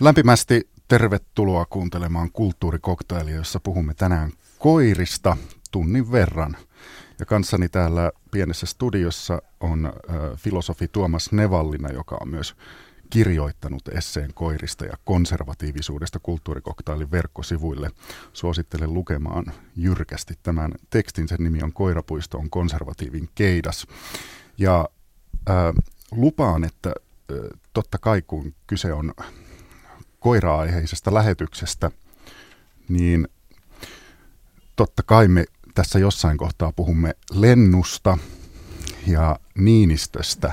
Lämpimästi tervetuloa kuuntelemaan kulttuurikoktailia, jossa puhumme tänään koirista tunnin verran. Ja kanssani täällä pienessä studiossa on äh, filosofi Tuomas Nevallina, joka on myös kirjoittanut esseen koirista ja konservatiivisuudesta kulttuurikoktailin verkkosivuille. Suosittelen lukemaan jyrkästi tämän tekstin. Sen nimi on Koirapuisto on konservatiivin keidas. Ja äh, lupaan, että äh, totta kai kun kyse on koira-aiheisesta lähetyksestä, niin totta kai me tässä jossain kohtaa puhumme Lennusta ja Niinistöstä.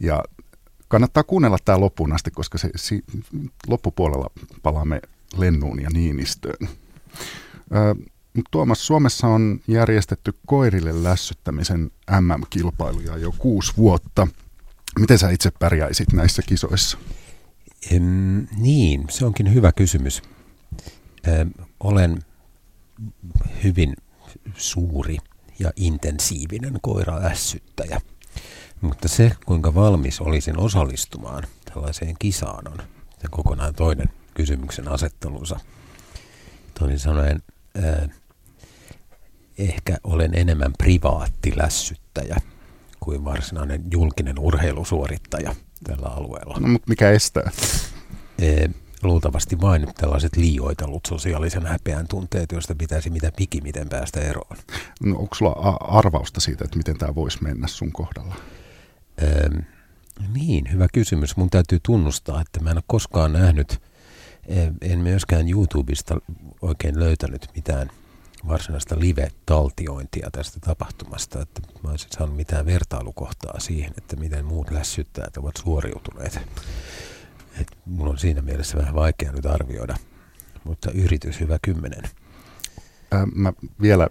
Ja kannattaa kuunnella tämä loppuun asti, koska se, si, loppupuolella palaamme Lennuun ja Niinistöön. Ö, Tuomas, Suomessa on järjestetty koirille lässyttämisen MM-kilpailuja jo kuusi vuotta. Miten sä itse pärjäisit näissä kisoissa? Em, niin, se onkin hyvä kysymys. Ö, olen hyvin suuri ja intensiivinen koira-ässyttäjä. Mutta se, kuinka valmis olisin osallistumaan tällaiseen kisaan, on kokonaan toinen kysymyksen asettelunsa. Toisin sanoen, äh, ehkä olen enemmän privaattilässyttäjä kuin varsinainen julkinen urheilusuorittaja tällä alueella. No, mutta mikä estää? Luultavasti vain tällaiset liioitellut sosiaalisen häpeän tunteet, joista pitäisi mitä pikimiten päästä eroon. No, onko sulla arvausta siitä, että miten tämä voisi mennä sun kohdalla? Niin, hyvä kysymys. Mun täytyy tunnustaa, että mä en ole koskaan nähnyt, en myöskään YouTubesta oikein löytänyt mitään varsinaista live-taltiointia tästä tapahtumasta, että mä olisin saanut mitään vertailukohtaa siihen, että miten muut lässyttäjät ovat suoriutuneet. Et mulla on siinä mielessä vähän vaikea nyt arvioida, mutta yritys hyvä kymmenen. Ää, mä vielä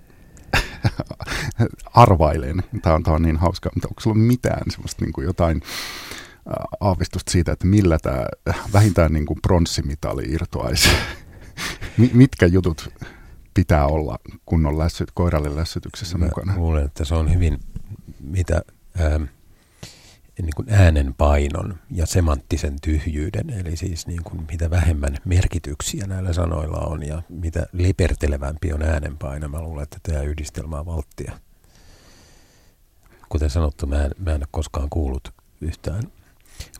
arvailen, tämä on, on niin hauska, mutta onko sulla mitään semmoista niin kuin jotain aavistusta siitä, että millä tämä vähintään niin kuin pronssimitali irtoaisi? Mitkä jutut pitää olla kunnon lässyt, koiralle lässytyksessä Mä mukana? Luulen, että se on hyvin, mitä ähm, niin kuin äänenpainon ja semanttisen tyhjyyden, eli siis niin kuin mitä vähemmän merkityksiä näillä sanoilla on ja mitä lepertelevämpi on äänenpaino, mä luulen, että tämä yhdistelmä on valttia. Kuten sanottu, mä en, mä en ole koskaan kuullut yhtään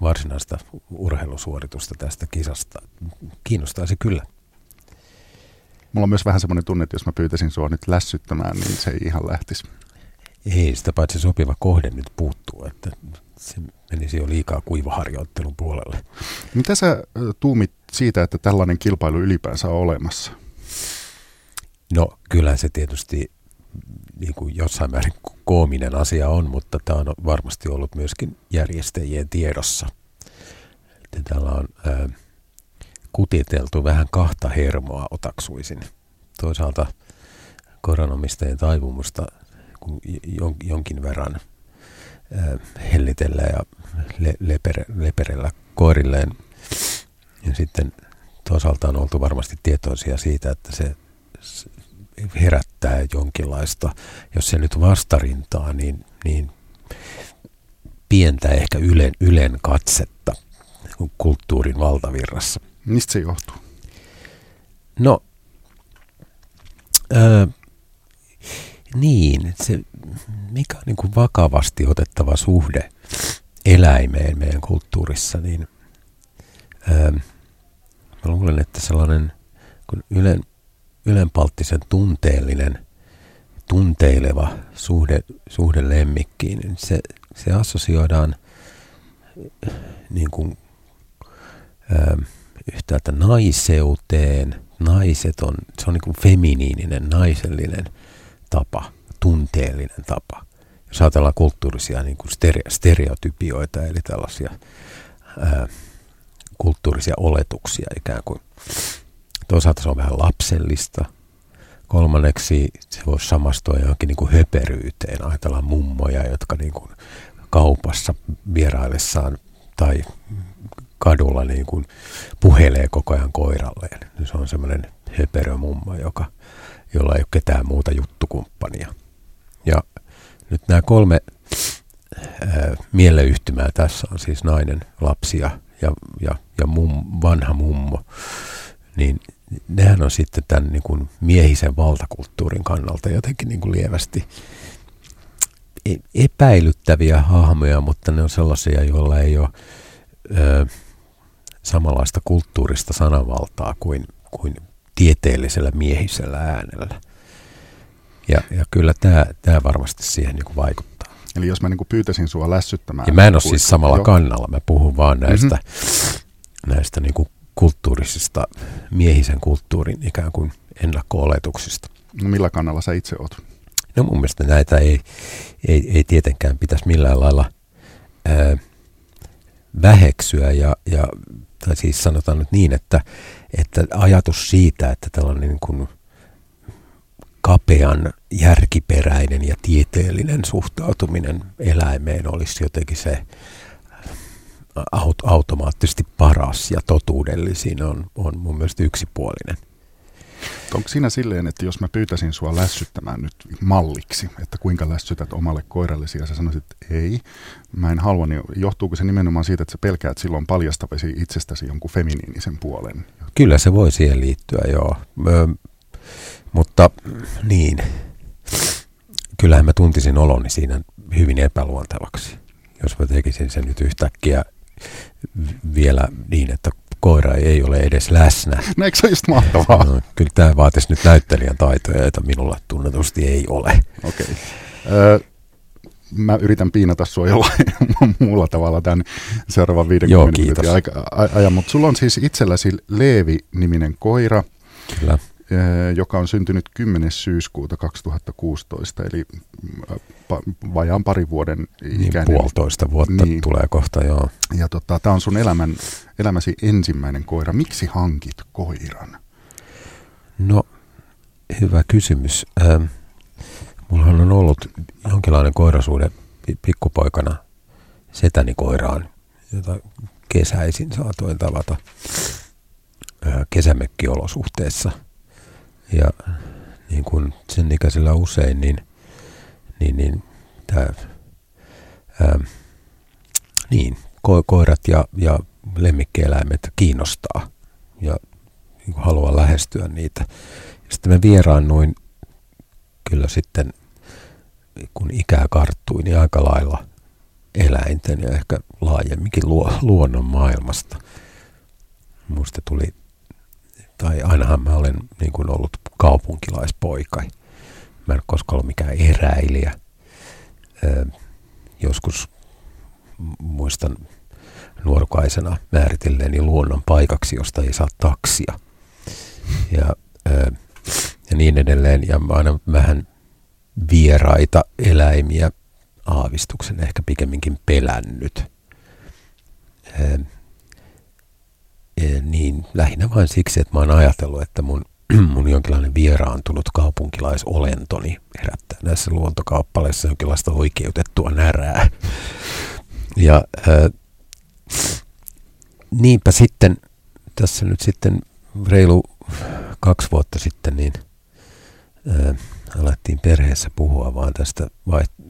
varsinaista urheilusuoritusta tästä kisasta. Kiinnostaisi kyllä. Mulla on myös vähän semmoinen tunne, että jos mä pyytäisin sua nyt lässyttämään, niin se ei ihan lähtisi. Ei, sitä paitsi sopiva kohde nyt puuttuu, että se menisi jo liikaa kuivaharjoittelun puolelle. Mitä sä tuumit siitä, että tällainen kilpailu ylipäänsä on olemassa? No kyllä se tietysti niin kuin jossain määrin koominen asia on, mutta tämä on varmasti ollut myöskin järjestäjien tiedossa. Että täällä on ää, kutiteltu vähän kahta hermoa otaksuisin. Toisaalta koronomistajien taipumusta kun jonkin verran hellitellä ja le, lepere, leperellä koirilleen. Ja sitten toisaalta on oltu varmasti tietoisia siitä, että se herättää jonkinlaista, jos se nyt vastarintaa, niin, niin pientä ehkä ylen, ylen katsetta kulttuurin valtavirrassa. Mistä se johtuu? No, ää, niin, se, mikä on niin kuin vakavasti otettava suhde eläimeen meidän kulttuurissa, niin ää, mä luulen, että sellainen kun ylen, ylenpalttisen tunteellinen, tunteileva suhde, suhde lemmikkiin, niin se, se assosioidaan niin kuin, ää, yhtäältä naiseuteen. Naiset on, se on niin kuin feminiininen, naisellinen tapa, tunteellinen tapa. Jos ajatellaan kulttuurisia niin kuin stere- stereotypioita, eli tällaisia ää, kulttuurisia oletuksia ikään kuin. Toisaalta se on vähän lapsellista. Kolmanneksi se voisi samastua johonkin niin kuin höperyyteen. Ajatellaan mummoja, jotka niin kuin kaupassa vieraillessaan tai kadulla niin kuin puhelee koko ajan koiralleen. Se on semmoinen höperö joka jolla ei ole ketään muuta juttukumppania. Ja nyt nämä kolme ää, mieleyhtymää tässä on siis nainen, lapsi ja, ja, ja, ja mum, vanha mummo, niin nehän on sitten tämän niin kuin miehisen valtakulttuurin kannalta jotenkin niin kuin lievästi e-, epäilyttäviä hahmoja, mutta ne on sellaisia, joilla ei ole ö, samanlaista kulttuurista sananvaltaa kuin, kuin tieteellisellä miehisellä äänellä. Ja, ja kyllä tämä, tämä varmasti siihen niin kuin vaikuttaa. Eli jos mä niin kuin pyytäisin sua lässyttämään... Ja mä en ole siis samalla jo. kannalla, mä puhun vaan näistä, mm-hmm. näistä niin kuin kulttuurisista, miehisen kulttuurin ikään kuin ennakko-oletuksista. No millä kannalla sä itse oot? No mun mielestä näitä ei, ei, ei tietenkään pitäisi millään lailla ää, väheksyä ja, ja tai siis sanotaan nyt niin, että, että ajatus siitä, että tällainen niin kuin kapean, järkiperäinen ja tieteellinen suhtautuminen eläimeen olisi jotenkin se aut- automaattisesti paras ja totuudellisin on, on mun mielestä yksipuolinen. Onko siinä silleen, että jos mä pyytäisin sua lässyttämään nyt malliksi, että kuinka lässytät omalle koirallesi ja sä sanoisit, että ei, mä en halua, niin johtuuko se nimenomaan siitä, että sä pelkäät silloin paljastavesi itsestäsi jonkun feminiinisen puolen? Kyllä se voi siihen liittyä, joo. Ö, mutta niin, kyllähän mä tuntisin oloni siinä hyvin epäluontevaksi, jos mä tekisin sen nyt yhtäkkiä vielä niin, että koira ei ole edes läsnä. No eikö se just mahtavaa? No, kyllä tämä vaatisi nyt näyttelijän taitoja, joita minulla tunnetusti ei ole. Okei. Okay. mä yritän piinata sua jollain muulla tavalla tämän seuraavan 50 Joo, minuutin ajan, mutta sulla on siis itselläsi Leevi-niminen koira. Kyllä. Eh, joka on syntynyt 10. syyskuuta 2016, eli äh, vajaan pari vuoden niin, ikäinen. Puolitoista vuotta niin. tulee kohta, joo. Ja tota, tämä on sun elämän, elämäsi ensimmäinen koira. Miksi hankit koiran? No, hyvä kysymys. Ähm, mullahan on ollut jonkinlainen koirasuuden pikkupoikana setäni koiraan, jota kesäisin saatoin tavata äh, kesämökkiolosuhteessa – ja niin kuin sen ikäisellä usein, niin, niin, niin, tämä, ää, niin ko- koirat ja, ja lemmikkieläimet kiinnostaa ja niin kuin haluaa lähestyä niitä. Sitten mä vieraannuin kyllä sitten, kun ikää karttui, niin aika lailla eläinten ja ehkä laajemminkin luo, luonnon maailmasta. Musta tuli tai ainahan mä olen niin kuin ollut kaupunkilaispoika. Mä en koskaan ollut mikään eräilijä. Ö, joskus muistan nuorukaisena määritelleeni luonnon paikaksi, josta ei saa taksia. Ja, ö, ja niin edelleen. Ja aina vähän vieraita eläimiä aavistuksen ehkä pikemminkin pelännyt. Ö, niin lähinnä vain siksi, että mä oon ajatellut, että mun, mun jonkinlainen vieraantunut kaupunkilaisolentoni herättää näissä luontokauppaleissa jonkinlaista oikeutettua närää. Ja äh, niinpä sitten, tässä nyt sitten reilu kaksi vuotta sitten, niin äh, alettiin perheessä puhua vaan tästä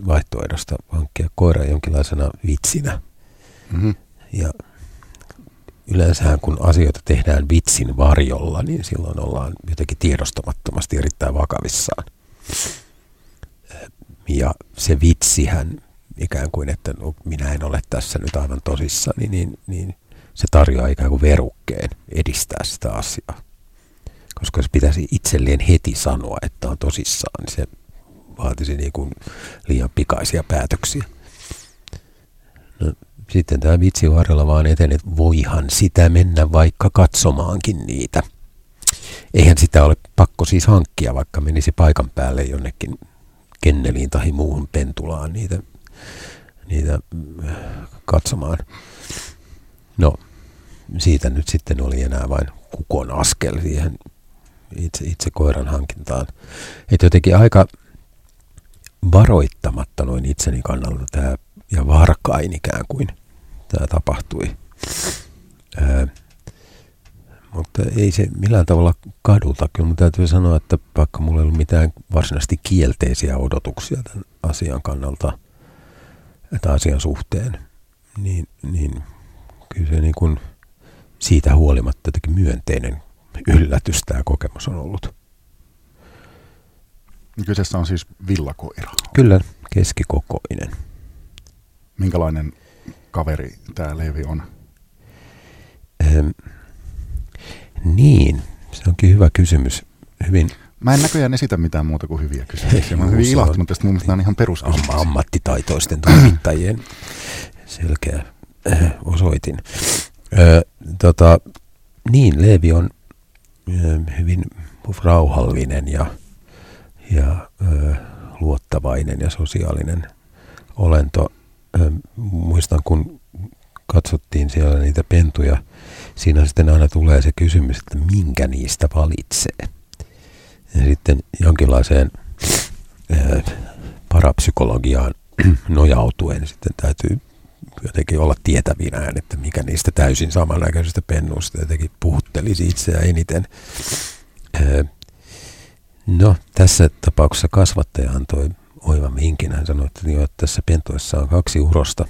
vaihtoehdosta hankkia koira jonkinlaisena vitsinä. Mm-hmm. Ja yleensähän kun asioita tehdään vitsin varjolla, niin silloin ollaan jotenkin tiedostamattomasti erittäin vakavissaan. Ja se vitsihän ikään kuin, että no, minä en ole tässä nyt aivan tosissani, niin, niin se tarjoaa ikään kuin verukkeen edistää sitä asiaa. Koska jos pitäisi itselleen heti sanoa, että on tosissaan, niin se vaatisi niin kuin liian pikaisia päätöksiä. No, sitten tämä vitsi varrella vaan eteni, että voihan sitä mennä vaikka katsomaankin niitä. Eihän sitä ole pakko siis hankkia, vaikka menisi paikan päälle jonnekin kenneliin tai muuhun pentulaan niitä, niitä äh, katsomaan. No, siitä nyt sitten oli enää vain kukon askel siihen itse, itse koiran hankintaan. Että jotenkin aika varoittamatta noin itseni kannalta tämä ja varkain ikään kuin tämä tapahtui. Ää, mutta ei se millään tavalla kaduta. Kyllä mun täytyy sanoa, että vaikka mulla ei ollut mitään varsinaisesti kielteisiä odotuksia tämän asian kannalta, että asian suhteen, niin, niin kyllä se niin kuin siitä huolimatta jotenkin myönteinen yllätys tämä kokemus on ollut. Kyseessä on siis villakoira. Kyllä, keskikokoinen. Minkälainen kaveri tämä Leevi on? Ähm, niin, se onkin hyvä kysymys. Hyvin Mä en näköjään esitä mitään muuta kuin hyviä kysymyksiä. Mä olen hyvin ilahtunut tästä. Mun mielestä on ihan peruskysymyksiä. ammattitaitoisten toimittajien selkeä äh, osoitin. Ö, tota, niin, Leevi on ö, hyvin rauhallinen ja, ja ö, luottavainen ja sosiaalinen olento. Muistan, kun katsottiin siellä niitä pentuja, siinä sitten aina tulee se kysymys, että minkä niistä valitsee. Ja sitten jonkinlaiseen parapsykologiaan nojautuen sitten täytyy jotenkin olla tietävinään, että mikä niistä täysin samannäköisestä pennusta jotenkin puhuttelisi itseä eniten. No, tässä tapauksessa kasvattaja antoi oivan vinkin. Hän sanoi, että, jo, että tässä pentuessa on kaksi urosta.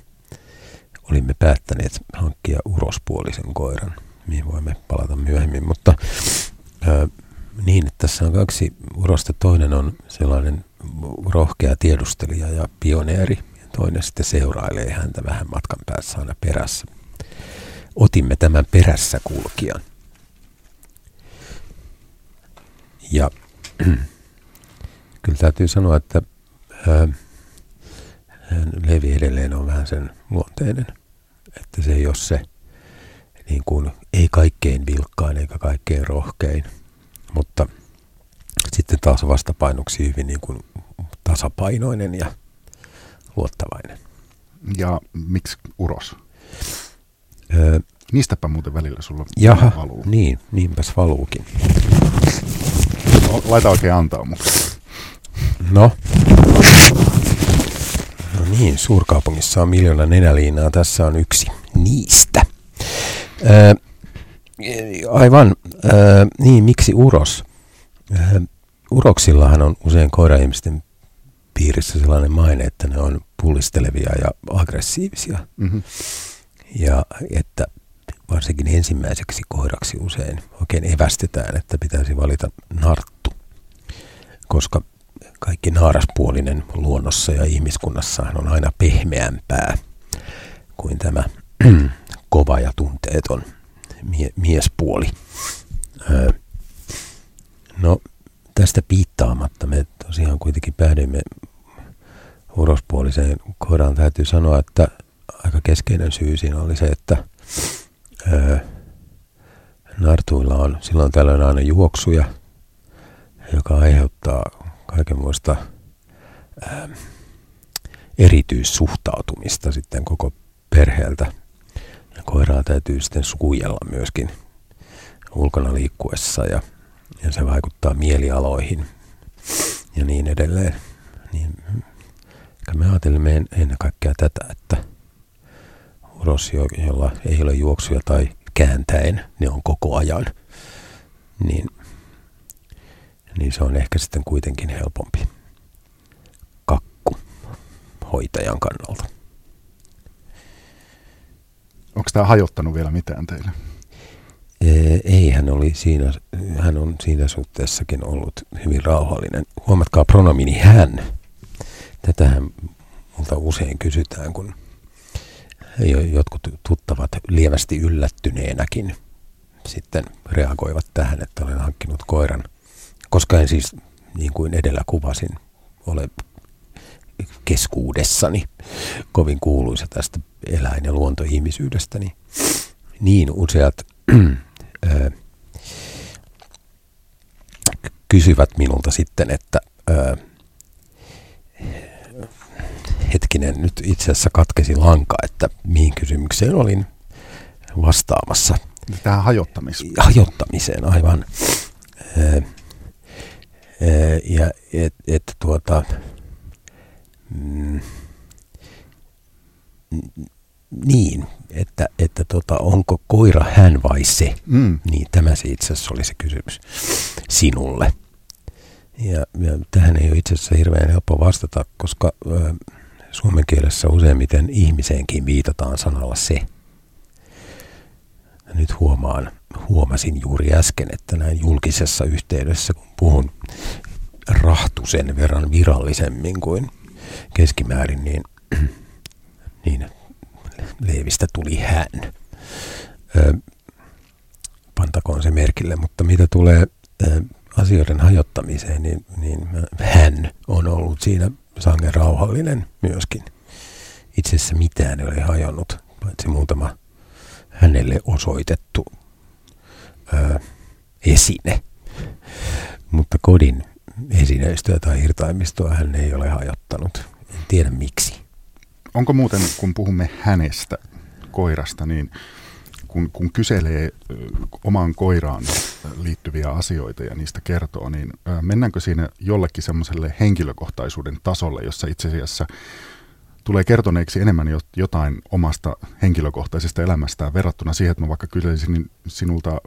Olimme päättäneet hankkia urospuolisen koiran, mihin voimme palata myöhemmin. Mutta ää, niin, että tässä on kaksi urosta. Toinen on sellainen rohkea tiedustelija ja pioneeri, toinen sitten seurailee häntä vähän matkan päässä aina perässä. Otimme tämän perässä kulkijan. Ja kyllä täytyy sanoa, että ää, Levi edelleen on vähän sen luonteinen, että se ei ole se niin kuin, ei kaikkein vilkkain eikä kaikkein rohkein, mutta sitten taas vastapainoksi hyvin niin kuin tasapainoinen ja luottavainen. Ja miksi uros? Öö, Niistäpä muuten välillä sulla jaha, valuu. niin, niinpäs valuukin. Laita oikein antaa mukaan. No. No niin, suurkaupungissa on miljoona nenäliinaa. Tässä on yksi niistä. Öö, aivan. Öö, niin, miksi uros? Öö, uroksillahan on usein koiraihmisten piirissä sellainen maine, että ne on pullistelevia ja aggressiivisia. Mm-hmm. Ja että varsinkin ensimmäiseksi koiraksi usein oikein evästetään, että pitäisi valita narttu, koska kaikki naaraspuolinen luonnossa ja ihmiskunnassahan on aina pehmeämpää kuin tämä kova ja tunteeton mie- miespuoli. Öö, no tästä piittaamatta me tosiaan kuitenkin päädyimme urospuoliseen koiraan. Täytyy sanoa, että aika keskeinen syy siinä oli se, että öö, nartuilla on silloin tällöin aina juoksuja, joka aiheuttaa kaikenmoista öö, erityissuhtautumista sitten koko perheeltä. Koiraa täytyy sitten suujella myöskin ulkona liikkuessa ja, ja se vaikuttaa mielialoihin ja niin edelleen. Niin, me ajattelimme ennen kaikkea tätä, että uros, jolla ei ole juoksuja tai kääntäen, ne on koko ajan, niin, niin se on ehkä sitten kuitenkin helpompi kakku hoitajan kannalta. Onko tämä hajottanut vielä mitään teille? Ei, hän, oli siinä, hän on siinä suhteessakin ollut hyvin rauhallinen. Huomatkaa pronomini hän. Tätähän multa usein kysytään, kun jotkut tuttavat lievästi yllättyneenäkin sitten reagoivat tähän, että olen hankkinut koiran. Koska en siis, niin kuin edellä kuvasin, ole keskuudessani kovin kuuluisa tästä eläin- ja luontoihmisyydestäni. Niin useat ö, kysyvät minulta sitten, että ö, hetkinen, nyt itse asiassa katkesi lanka, että mihin kysymykseen olin vastaamassa. Tähän hajottamiseen. Hajottamiseen, aivan. Ö, ja että et, tuota, mm, niin, että, että tota, onko koira hän vai se? Mm. Niin tämä se itse asiassa oli se kysymys sinulle. Ja, ja tähän ei ole itse asiassa hirveän helppo vastata, koska ö, suomen kielessä useimmiten ihmiseenkin viitataan sanalla se. Nyt huomaan, huomasin juuri äsken, että näin julkisessa yhteydessä, kun puhun rahtusen verran virallisemmin kuin keskimäärin, niin, niin Leevistä tuli hän. Ö, pantakoon se merkille, mutta mitä tulee ö, asioiden hajottamiseen, niin, niin hän on ollut siinä sangen rauhallinen myöskin. Itse asiassa mitään ei ole hajonnut, paitsi muutama hänelle osoitettu ö, esine. Mutta kodin esineistöä tai irtaimistoa hän ei ole hajottanut. En tiedä miksi. Onko muuten, kun puhumme hänestä, koirasta, niin kun, kun kyselee omaan koiraan liittyviä asioita ja niistä kertoo, niin mennäänkö siinä jollekin semmoiselle henkilökohtaisuuden tasolle, jossa itse asiassa tulee kertoneeksi enemmän jotain omasta henkilökohtaisesta elämästään verrattuna siihen, että mä vaikka kyselisin sinulta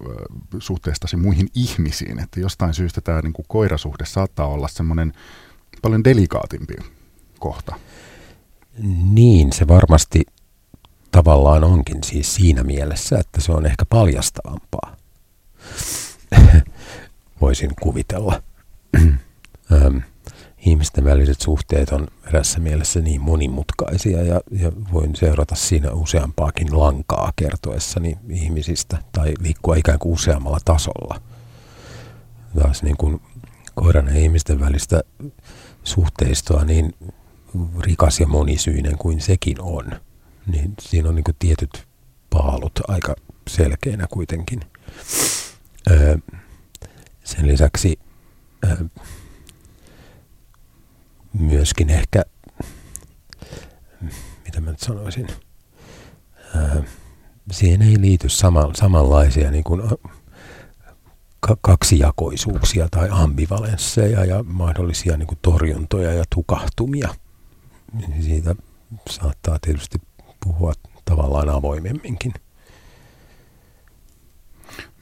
suhteestasi muihin ihmisiin, että jostain syystä tämä niin kuin koirasuhde saattaa olla semmoinen paljon delikaatimpi kohta. Niin, se varmasti tavallaan onkin siis siinä mielessä, että se on ehkä paljastavampaa. Voisin kuvitella. Ihmisten väliset suhteet on erässä mielessä niin monimutkaisia ja, ja voin seurata siinä useampaakin lankaa kertoessani ihmisistä tai liikkua ikään kuin useammalla tasolla. Taas niin kuin koiran ja ihmisten välistä suhteistoa niin rikas ja monisyinen kuin sekin on – niin siinä on niin tietyt paalut aika selkeänä kuitenkin. Öö, sen lisäksi öö, myöskin ehkä, mitä mä nyt sanoisin, öö, siihen ei liity sama, samanlaisia niin kuin, kaksijakoisuuksia tai ambivalensseja ja mahdollisia niin kuin torjuntoja ja tukahtumia. Siitä saattaa tietysti puhua tavallaan avoimemminkin.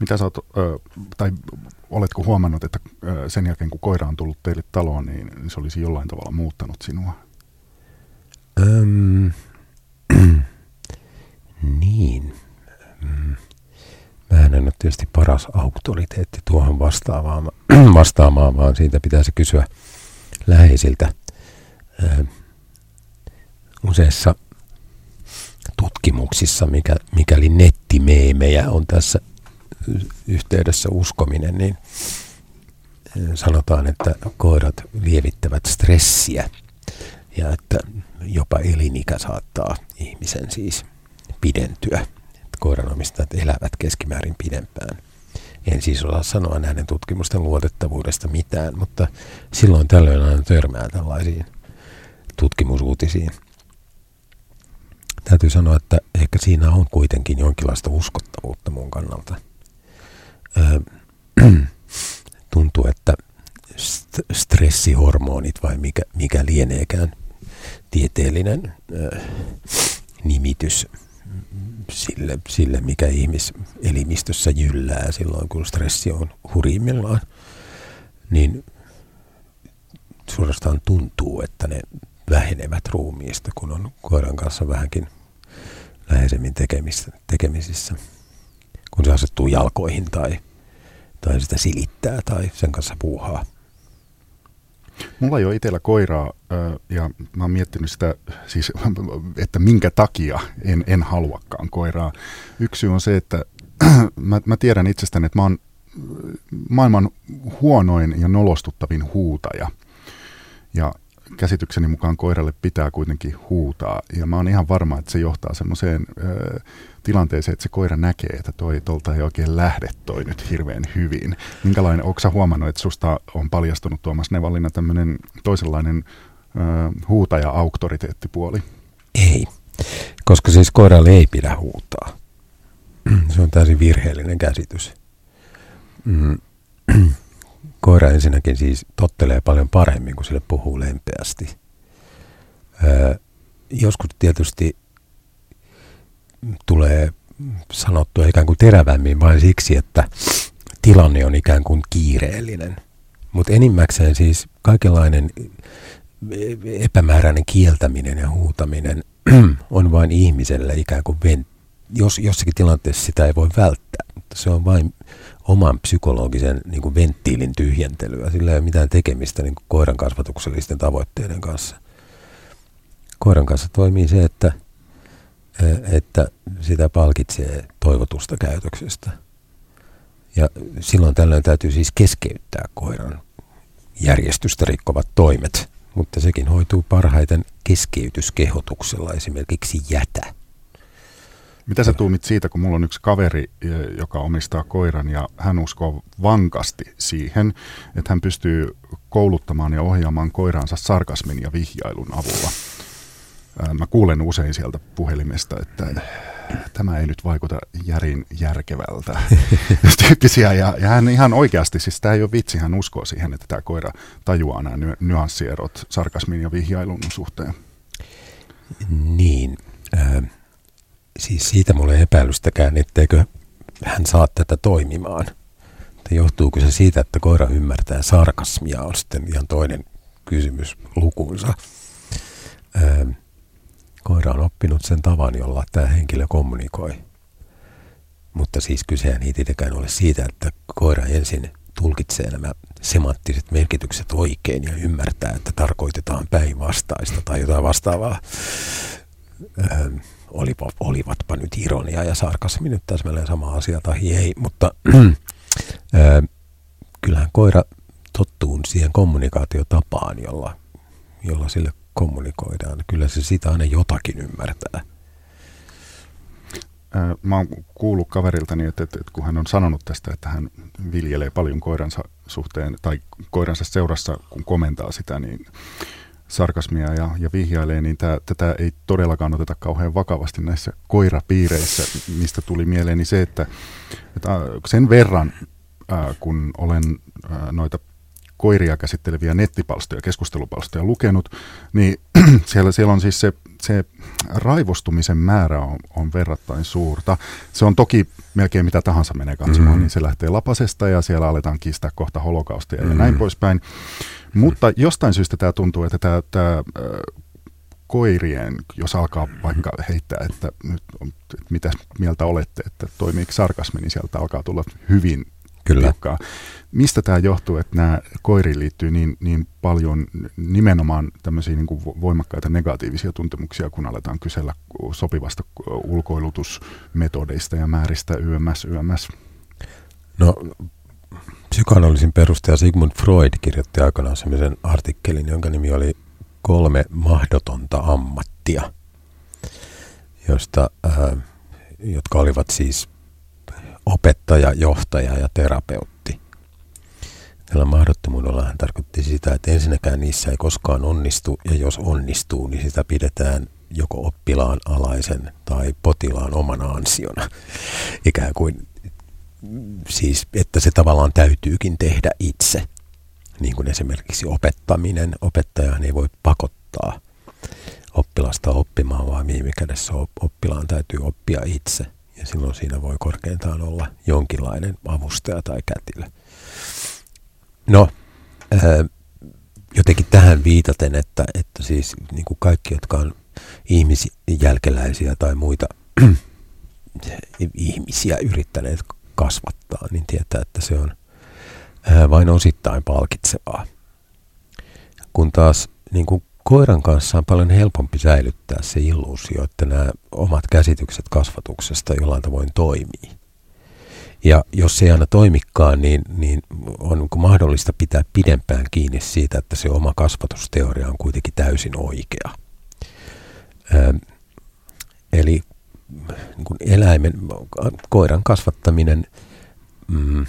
Mitä sä oot, tai oletko huomannut, että sen jälkeen kun koira on tullut teille taloon, niin se olisi jollain tavalla muuttanut sinua? Öm, niin. Mähän en ole tietysti paras auktoriteetti tuohon vastaamaan, vastaamaan, vaan siitä pitäisi kysyä läheisiltä. useissa tutkimuksissa, mikä, mikäli nettimeemejä on tässä yhteydessä uskominen, niin eh, sanotaan, että koirat lievittävät stressiä ja että jopa elinikä saattaa ihmisen siis pidentyä. Koiranomistajat elävät keskimäärin pidempään. En siis osaa sanoa näiden tutkimusten luotettavuudesta mitään, mutta silloin tällöin aina törmää tällaisiin tutkimusuutisiin täytyy sanoa, että ehkä siinä on kuitenkin jonkinlaista uskottavuutta mun kannalta. Tuntuu, että st- stressihormonit vai mikä, mikä lieneekään tieteellinen öö, nimitys sille, sille, mikä ihmiselimistössä jyllää silloin, kun stressi on hurimmillaan, niin suorastaan tuntuu, että ne vähenevät ruumiista, kun on koiran kanssa vähänkin läheisemmin tekemisissä, kun se asettuu jalkoihin tai, tai sitä silittää tai sen kanssa puuhaa. Mulla ei ole itsellä koiraa ja mä oon miettinyt sitä, siis, että minkä takia en, en haluakaan koiraa. Yksi on se, että mä, mä tiedän itsestäni, että mä oon maailman huonoin ja nolostuttavin huutaja. Ja käsitykseni mukaan koiralle pitää kuitenkin huutaa. Ja mä oon ihan varma, että se johtaa semmoiseen tilanteeseen, että se koira näkee, että toi tolta ei oikein lähde toi nyt hirveän hyvin. Minkälainen, onko sä huomannut, että susta on paljastunut Tuomas Nevallina tämmöinen toisenlainen ö, huutaja-auktoriteettipuoli? Ei, koska siis koiralle ei pidä huutaa. Se on täysin virheellinen käsitys. Mm koira ensinnäkin siis tottelee paljon paremmin, kun sille puhuu lempeästi. Joskus tietysti tulee sanottua ikään kuin terävämmin vain siksi, että tilanne on ikään kuin kiireellinen. Mutta enimmäkseen siis kaikenlainen epämääräinen kieltäminen ja huutaminen on vain ihmiselle ikään kuin jos jossakin tilanteessa sitä ei voi välttää, mutta se on vain oman psykologisen niin kuin venttiilin tyhjentelyä. Sillä ei ole mitään tekemistä niin kuin koiran kasvatuksellisten tavoitteiden kanssa. Koiran kanssa toimii se, että, että sitä palkitsee toivotusta käytöksestä. Ja silloin tällöin täytyy siis keskeyttää koiran järjestystä rikkovat toimet, mutta sekin hoituu parhaiten keskeytyskehotuksella, esimerkiksi jätä. Mitä sä tuumit siitä, kun mulla on yksi kaveri, joka omistaa koiran ja hän uskoo vankasti siihen, että hän pystyy kouluttamaan ja ohjaamaan koiraansa sarkasmin ja vihjailun avulla. Mä kuulen usein sieltä puhelimesta, että tämä ei nyt vaikuta järin järkevältä tyyppisiä. Ja, ja hän ihan oikeasti, siis tämä ei ole vitsi, hän uskoo siihen, että tämä koira tajuaa nämä nyanssierot sarkasmin ja vihjailun suhteen. Niin, äh, siis siitä mulle epäilystäkään, etteikö hän saa tätä toimimaan. Että johtuuko se siitä, että koira ymmärtää sarkasmia, on sitten ihan toinen kysymys lukuunsa. Öö, koira on oppinut sen tavan, jolla tämä henkilö kommunikoi. Mutta siis kysehän ei tietenkään ole siitä, että koira ensin tulkitsee nämä semanttiset merkitykset oikein ja ymmärtää, että tarkoitetaan päinvastaista tai jotain vastaavaa. Öö, olipa, olivatpa nyt ironia ja sarkasmi nyt täsmälleen sama asia tai ei, mutta öö, kyllähän koira tottuu siihen kommunikaatiotapaan, jolla, jolla sille kommunikoidaan. Kyllä se sitä aina jotakin ymmärtää. Mä oon kuullut kaveriltani, että, että, että kun hän on sanonut tästä, että hän viljelee paljon koiransa suhteen tai koiransa seurassa, kun komentaa sitä, niin sarkasmia ja, ja vihjailee, niin tää, tätä ei todellakaan oteta kauhean vakavasti näissä koirapiireissä, mistä tuli mieleeni se, että, että sen verran, ää, kun olen ää, noita koiria käsitteleviä nettipalstoja, keskustelupalstoja lukenut, niin siellä, siellä on siis se, se raivostumisen määrä on, on verrattain suurta. Se on toki melkein mitä tahansa menee katsomaan, mm-hmm. niin se lähtee lapasesta ja siellä aletaan kiistää kohta holokaustia mm-hmm. ja näin poispäin. Mutta jostain syystä tämä tuntuu, että tämä, tämä koirien, jos alkaa vaikka heittää, että nyt että mitä mieltä olette, että toimiiko sarkasmi, niin sieltä alkaa tulla hyvin Kyllä. Tiukkaa. Mistä tämä johtuu, että nämä koiriin liittyy niin, niin paljon nimenomaan tämmöisiä niin kuin voimakkaita negatiivisia tuntemuksia, kun aletaan kysellä sopivasta ulkoilutusmetodeista ja määristä YMS, YMS? No, psykoanalyysin perustaja Sigmund Freud kirjoitti aikanaan sellaisen artikkelin, jonka nimi oli Kolme mahdotonta ammattia, josta, äh, jotka olivat siis opettaja, johtaja ja terapeutti. Tällä mahdottomuudella hän tarkoitti sitä, että ensinnäkään niissä ei koskaan onnistu, ja jos onnistuu, niin sitä pidetään joko oppilaan alaisen tai potilaan omana ansiona. Ikään kuin siis, että se tavallaan täytyykin tehdä itse. Niin kuin esimerkiksi opettaminen. Opettajahan ei voi pakottaa oppilasta oppimaan, vaan viime kädessä oppilaan täytyy oppia itse ja silloin siinä voi korkeintaan olla jonkinlainen avustaja tai kätilö. No, ää, jotenkin tähän viitaten, että, että siis niin kuin kaikki, jotka on ihmisjälkeläisiä tai muita ihmisiä yrittäneet kasvattaa, niin tietää, että se on ää, vain osittain palkitsevaa. Kun taas niin kuin koiran kanssa on paljon helpompi säilyttää se illuusio, että nämä omat käsitykset kasvatuksesta jollain tavoin toimii. Ja jos se ei aina toimikaan, niin, niin on niin mahdollista pitää pidempään kiinni siitä, että se oma kasvatusteoria on kuitenkin täysin oikea. Ö, eli niin eläimen, koiran kasvattaminen mm,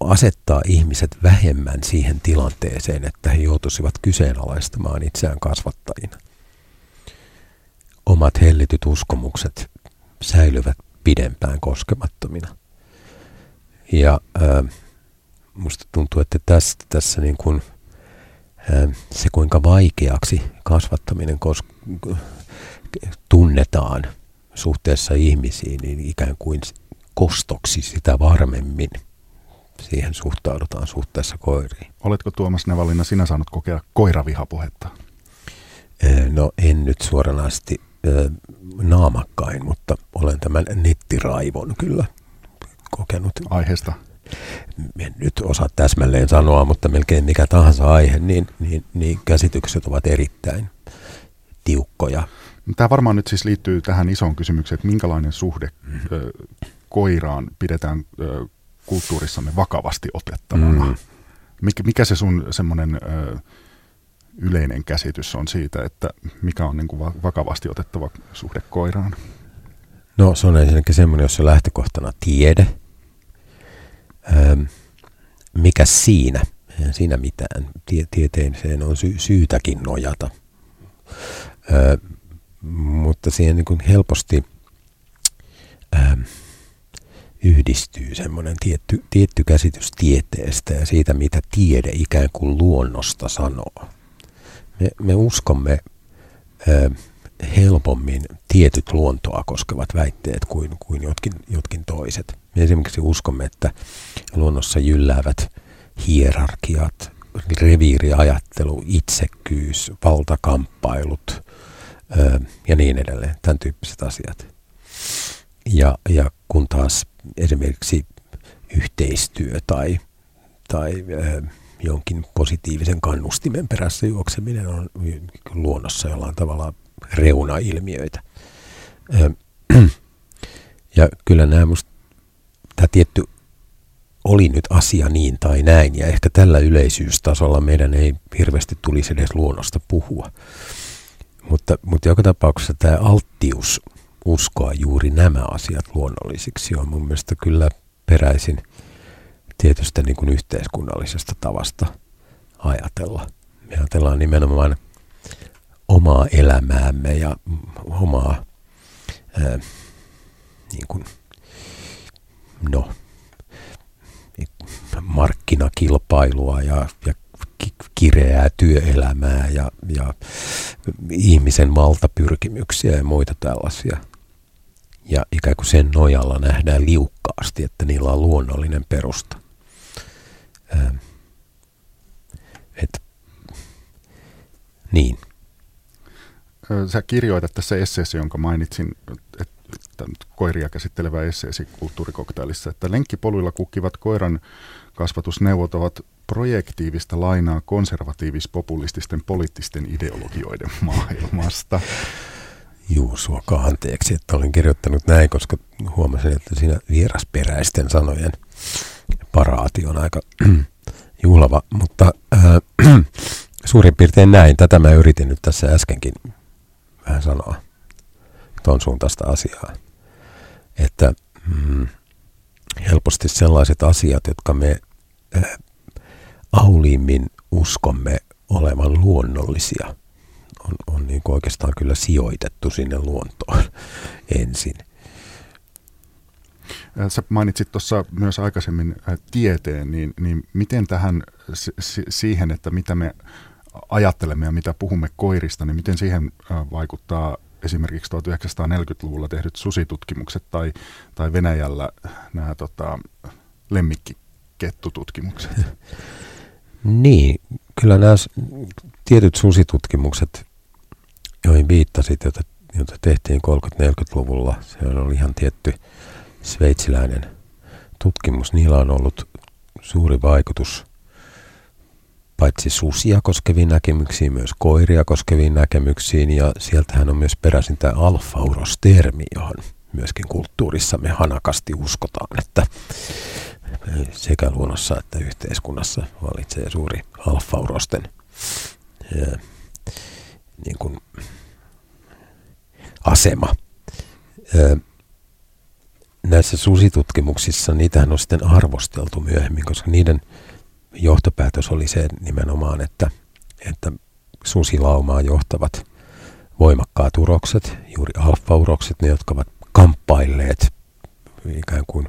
asettaa ihmiset vähemmän siihen tilanteeseen, että he joutuisivat kyseenalaistamaan itseään kasvattajina. Omat hellityt uskomukset säilyvät pidempään koskemattomina. Ja äh, musta tuntuu, että tässä, tässä niin kuin, äh, se kuinka vaikeaksi kasvattaminen kos- tunnetaan suhteessa ihmisiin, niin ikään kuin kostoksi sitä varmemmin – siihen suhtaudutaan suhteessa koiriin. Oletko Tuomas Nevalina sinä saanut kokea koiravihapuhetta? No en nyt suoranaisesti, naamakkain, mutta olen tämän nettiraivon kyllä kokenut. Aiheesta? En nyt osaa täsmälleen sanoa, mutta melkein mikä tahansa aihe, niin, niin, niin käsitykset ovat erittäin tiukkoja. Tämä varmaan nyt siis liittyy tähän isoon kysymykseen, että minkälainen suhde mm. ö, koiraan pidetään kulttuurissamme vakavasti otettavana. Mm. Mikä, mikä se sun semmoinen yleinen käsitys on siitä, että mikä on niin kuin vakavasti otettava suhde koiraan? No se on ensinnäkin semmoinen, jossa lähtökohtana tiede. Öm, mikä siinä? Eihän siinä mitään. Tie- tieteeseen on sy- syytäkin nojata. Öö, mutta siihen niin kuin helposti öö, yhdistyy semmoinen tietty, tietty käsitys tieteestä ja siitä, mitä tiede ikään kuin luonnosta sanoo. Me, me uskomme ö, helpommin tietyt luontoa koskevat väitteet kuin, kuin jotkin, jotkin toiset. Me esimerkiksi uskomme, että luonnossa jylläävät hierarkiat, reviiriajattelu, itsekkyys, valtakamppailut ö, ja niin edelleen, tämän tyyppiset asiat. Ja, ja kun taas esimerkiksi yhteistyö tai, tai ö, jonkin positiivisen kannustimen perässä juokseminen on luonnossa jollain tavalla reunailmiöitä. Ja kyllä nämä musta, tämä tietty oli nyt asia niin tai näin, ja ehkä tällä yleisyystasolla meidän ei hirveästi tulisi edes luonnosta puhua. Mutta, mutta joka tapauksessa tämä alttius uskoa juuri nämä asiat luonnollisiksi on mun mielestä kyllä peräisin tietystä niin kuin yhteiskunnallisesta tavasta ajatella. Me ajatellaan nimenomaan omaa elämäämme ja omaa ää, niin kuin, no, markkinakilpailua ja, ja kireää työelämää ja, ja ihmisen valtapyrkimyksiä ja muita tällaisia. Ja ikään kuin sen nojalla nähdään liukkaasti, että niillä on luonnollinen perusta. Ähm. Et, niin. Sä kirjoitat tässä esseessä, jonka mainitsin, että koiria käsittelevä esseesi kulttuurikoktailissa, että lenkkipoluilla kukkivat koiran kasvatusneuvot ovat projektiivista lainaa konservatiivis-populististen poliittisten ideologioiden maailmasta. Juu, anteeksi, että olin kirjoittanut näin, koska huomasin, että siinä vierasperäisten sanojen paraati on aika juhlava, mutta äh, suurin piirtein näin. Tätä mä yritin nyt tässä äskenkin vähän sanoa tuon suuntaista asiaa. Että mm, helposti sellaiset asiat, jotka me äh, auliimmin uskomme olevan luonnollisia, on, on niin kuin oikeastaan kyllä sijoitettu sinne luontoon ensin. Sä mainitsit tuossa myös aikaisemmin tieteen, niin, niin miten tähän siihen, että mitä me ajattelemme ja mitä puhumme koirista, niin miten siihen vaikuttaa esimerkiksi 1940-luvulla tehdyt susitutkimukset tai, tai Venäjällä nämä tota, lemmikkikettututkimukset? Niin, kyllä nämä tietyt susitutkimukset, joihin viittasit, joita, joita tehtiin 30-40-luvulla, se oli ihan tietty sveitsiläinen tutkimus. Niillä on ollut suuri vaikutus paitsi susia koskeviin näkemyksiin, myös koiria koskeviin näkemyksiin, ja sieltähän on myös peräisin tämä alfaurostermi, johon myöskin kulttuurissamme hanakasti uskotaan, että sekä luonnossa että yhteiskunnassa valitsee suuri alfaurosten niin kuin, asema. Näissä susitutkimuksissa niitähän on sitten arvosteltu myöhemmin, koska niiden johtopäätös oli se nimenomaan, että, että susilaumaa johtavat voimakkaat urokset, juuri alfaurokset, ne jotka ovat kamppailleet ikään kuin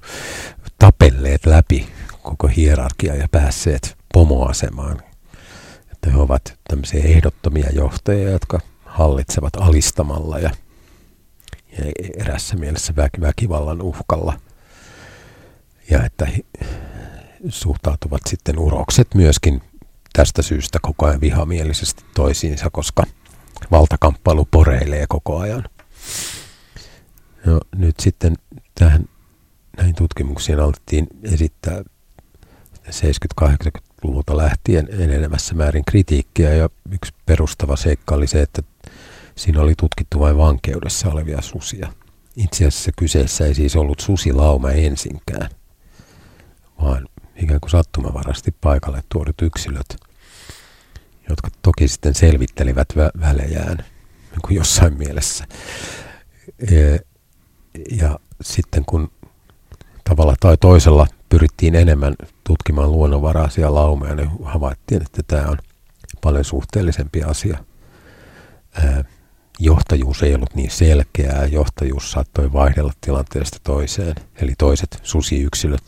tapelleet läpi koko hierarkia ja päässeet pomoasemaan. Että he ovat tämmöisiä ehdottomia johtajia, jotka hallitsevat alistamalla ja, ja erässä mielessä väkivallan uhkalla. Ja että he suhtautuvat sitten urokset myöskin tästä syystä koko ajan vihamielisesti toisiinsa, koska valtakamppailu poreilee koko ajan. sitten tähän, näihin tutkimuksiin alettiin esittää 70-80-luvulta lähtien enenevässä määrin kritiikkiä ja yksi perustava seikka oli se, että siinä oli tutkittu vain vankeudessa olevia susia. Itse asiassa kyseessä ei siis ollut susilauma ensinkään, vaan ikään kuin sattumavarasti paikalle tuodut yksilöt, jotka toki sitten selvittelivät vä- välejään niin kuin jossain mielessä. E- ja sitten kun tavalla tai toisella pyrittiin enemmän tutkimaan luonnonvaraisia laumeja, niin havaittiin, että tämä on paljon suhteellisempi asia. Johtajuus ei ollut niin selkeää, johtajuus saattoi vaihdella tilanteesta toiseen, eli toiset susiyksilöt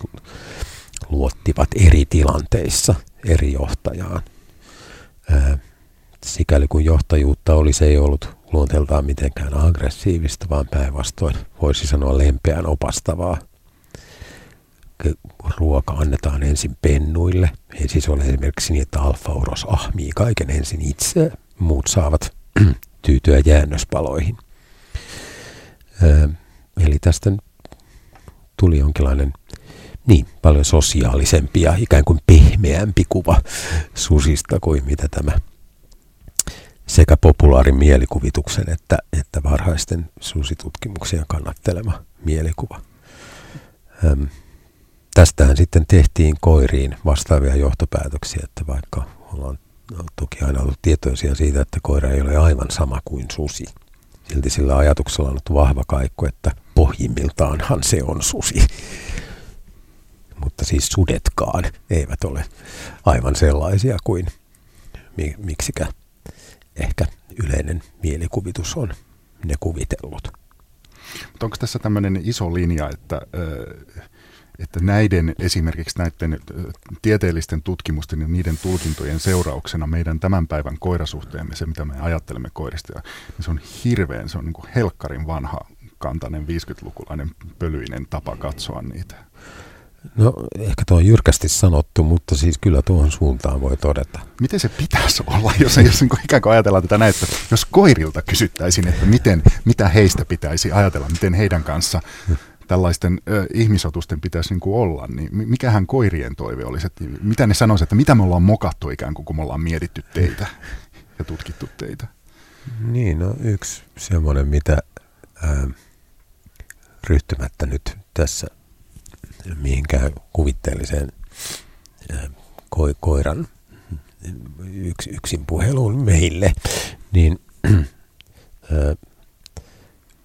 luottivat eri tilanteissa eri johtajaan. Sikäli kun johtajuutta oli, se ei ollut luonteeltaan mitenkään aggressiivista, vaan päinvastoin voisi sanoa lempeän opastavaa – ruoka annetaan ensin pennuille. Ei siis ole esimerkiksi niin, että alfa-uros ahmii kaiken ensin itse, muut saavat tyytyä jäännöspaloihin. Eli tästä tuli jonkinlainen niin paljon sosiaalisempi ja ikään kuin pehmeämpi kuva susista kuin mitä tämä sekä populaarin mielikuvituksen että, että varhaisten susitutkimuksien kannattelema mielikuva. Öm, tästähän sitten tehtiin koiriin vastaavia johtopäätöksiä, että vaikka ollaan toki aina ollut tietoisia siitä, että koira ei ole aivan sama kuin susi. Silti sillä ajatuksella on ollut vahva kaiku, että pohjimmiltaanhan se on susi. Mutta siis sudetkaan eivät ole aivan sellaisia kuin miksikä ehkä yleinen mielikuvitus on ne kuvitellut. Mutta onko tässä tämmöinen iso linja, että että näiden esimerkiksi näiden tieteellisten tutkimusten ja niiden tulkintojen seurauksena meidän tämän päivän koirasuhteemme, se mitä me ajattelemme koirista, niin se on hirveän, se on niin kuin helkkarin vanha kantainen 50-lukulainen pölyinen tapa katsoa niitä. No ehkä tuo on jyrkästi sanottu, mutta siis kyllä tuohon suuntaan voi todeta. Miten se pitäisi olla, jos, jos niin ikään kuin ajatellaan tätä näin, että jos koirilta kysyttäisiin, että miten, mitä heistä pitäisi ajatella, miten heidän kanssa tällaisten ö, ihmisotusten pitäisi niin kuin olla, niin mikähän koirien toive olisi? Että mitä ne sanoisivat, että mitä me ollaan mokattu ikään kuin, kun me ollaan mietitty teitä ja tutkittu teitä? Niin, no yksi semmoinen, mitä ää, ryhtymättä nyt tässä mihinkään kuvitteelliseen ää, ko- koiran yks, yksin puheluun meille, niin ää,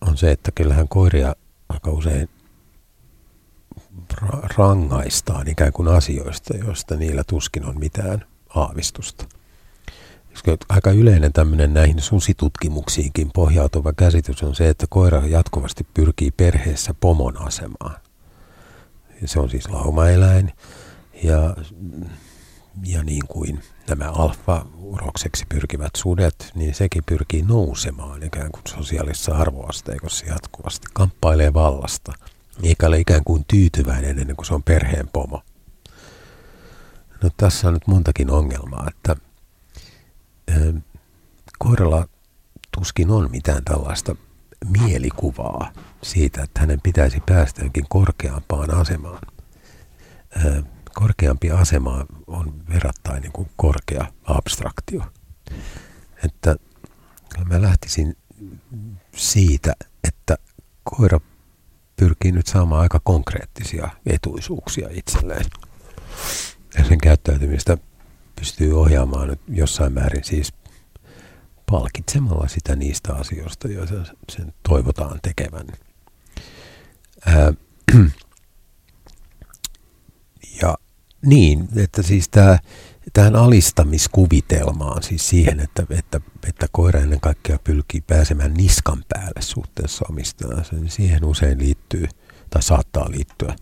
on se, että kyllähän koiria aika usein rangaistaan ikään kuin asioista, joista niillä tuskin on mitään aavistusta. Aika yleinen tämmöinen näihin susitutkimuksiinkin pohjautuva käsitys on se, että koira jatkuvasti pyrkii perheessä pomon asemaan. Se on siis laumaeläin ja, ja niin kuin nämä alfa-urokseksi pyrkivät sudet, niin sekin pyrkii nousemaan ikään kuin sosiaalisessa arvoasteikossa jatkuvasti, kamppailee vallasta – eikä ole ikään kuin tyytyväinen ennen kuin se on perheen pomo. No tässä on nyt montakin ongelmaa, että ö, koiralla tuskin on mitään tällaista mielikuvaa siitä, että hänen pitäisi päästä jonkin korkeampaan asemaan. Ö, korkeampi asema on verrattain niin kuin korkea abstraktio. Että mä lähtisin siitä, että koira pyrkii nyt saamaan aika konkreettisia etuisuuksia itselleen. Ja sen käyttäytymistä pystyy ohjaamaan nyt jossain määrin siis palkitsemalla sitä niistä asioista, joita sen toivotaan tekevän. Ää, ja niin, että siis tämä tähän alistamiskuvitelmaan, siis siihen, että, että, että koira ennen kaikkea pyrkii pääsemään niskan päälle suhteessa omistajansa, niin siihen usein liittyy tai saattaa liittyä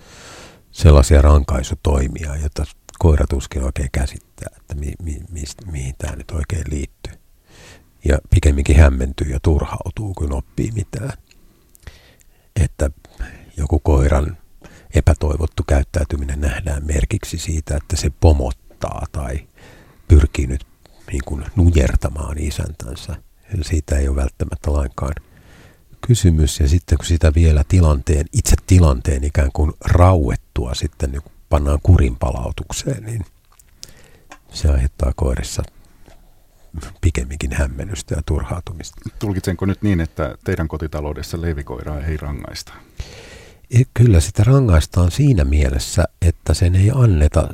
sellaisia rankaisutoimia, joita koira tuskin oikein käsittää, että mi, mi, mi, mihin tämä nyt oikein liittyy. Ja pikemminkin hämmentyy ja turhautuu, kun oppii mitään. Että joku koiran epätoivottu käyttäytyminen nähdään merkiksi siitä, että se pomot auttaa tai pyrkii nyt niin kuin nujertamaan isäntänsä. Eli siitä ei ole välttämättä lainkaan kysymys ja sitten kun sitä vielä tilanteen, itse tilanteen ikään kuin rauettua sitten niin pannaan kurin palautukseen, niin se aiheuttaa koirissa pikemminkin hämmennystä ja turhautumista. Tulkitsenko nyt niin, että teidän kotitaloudessa leivikoiraa ei rangaista? E, kyllä sitä rangaistaan siinä mielessä, että sen ei anneta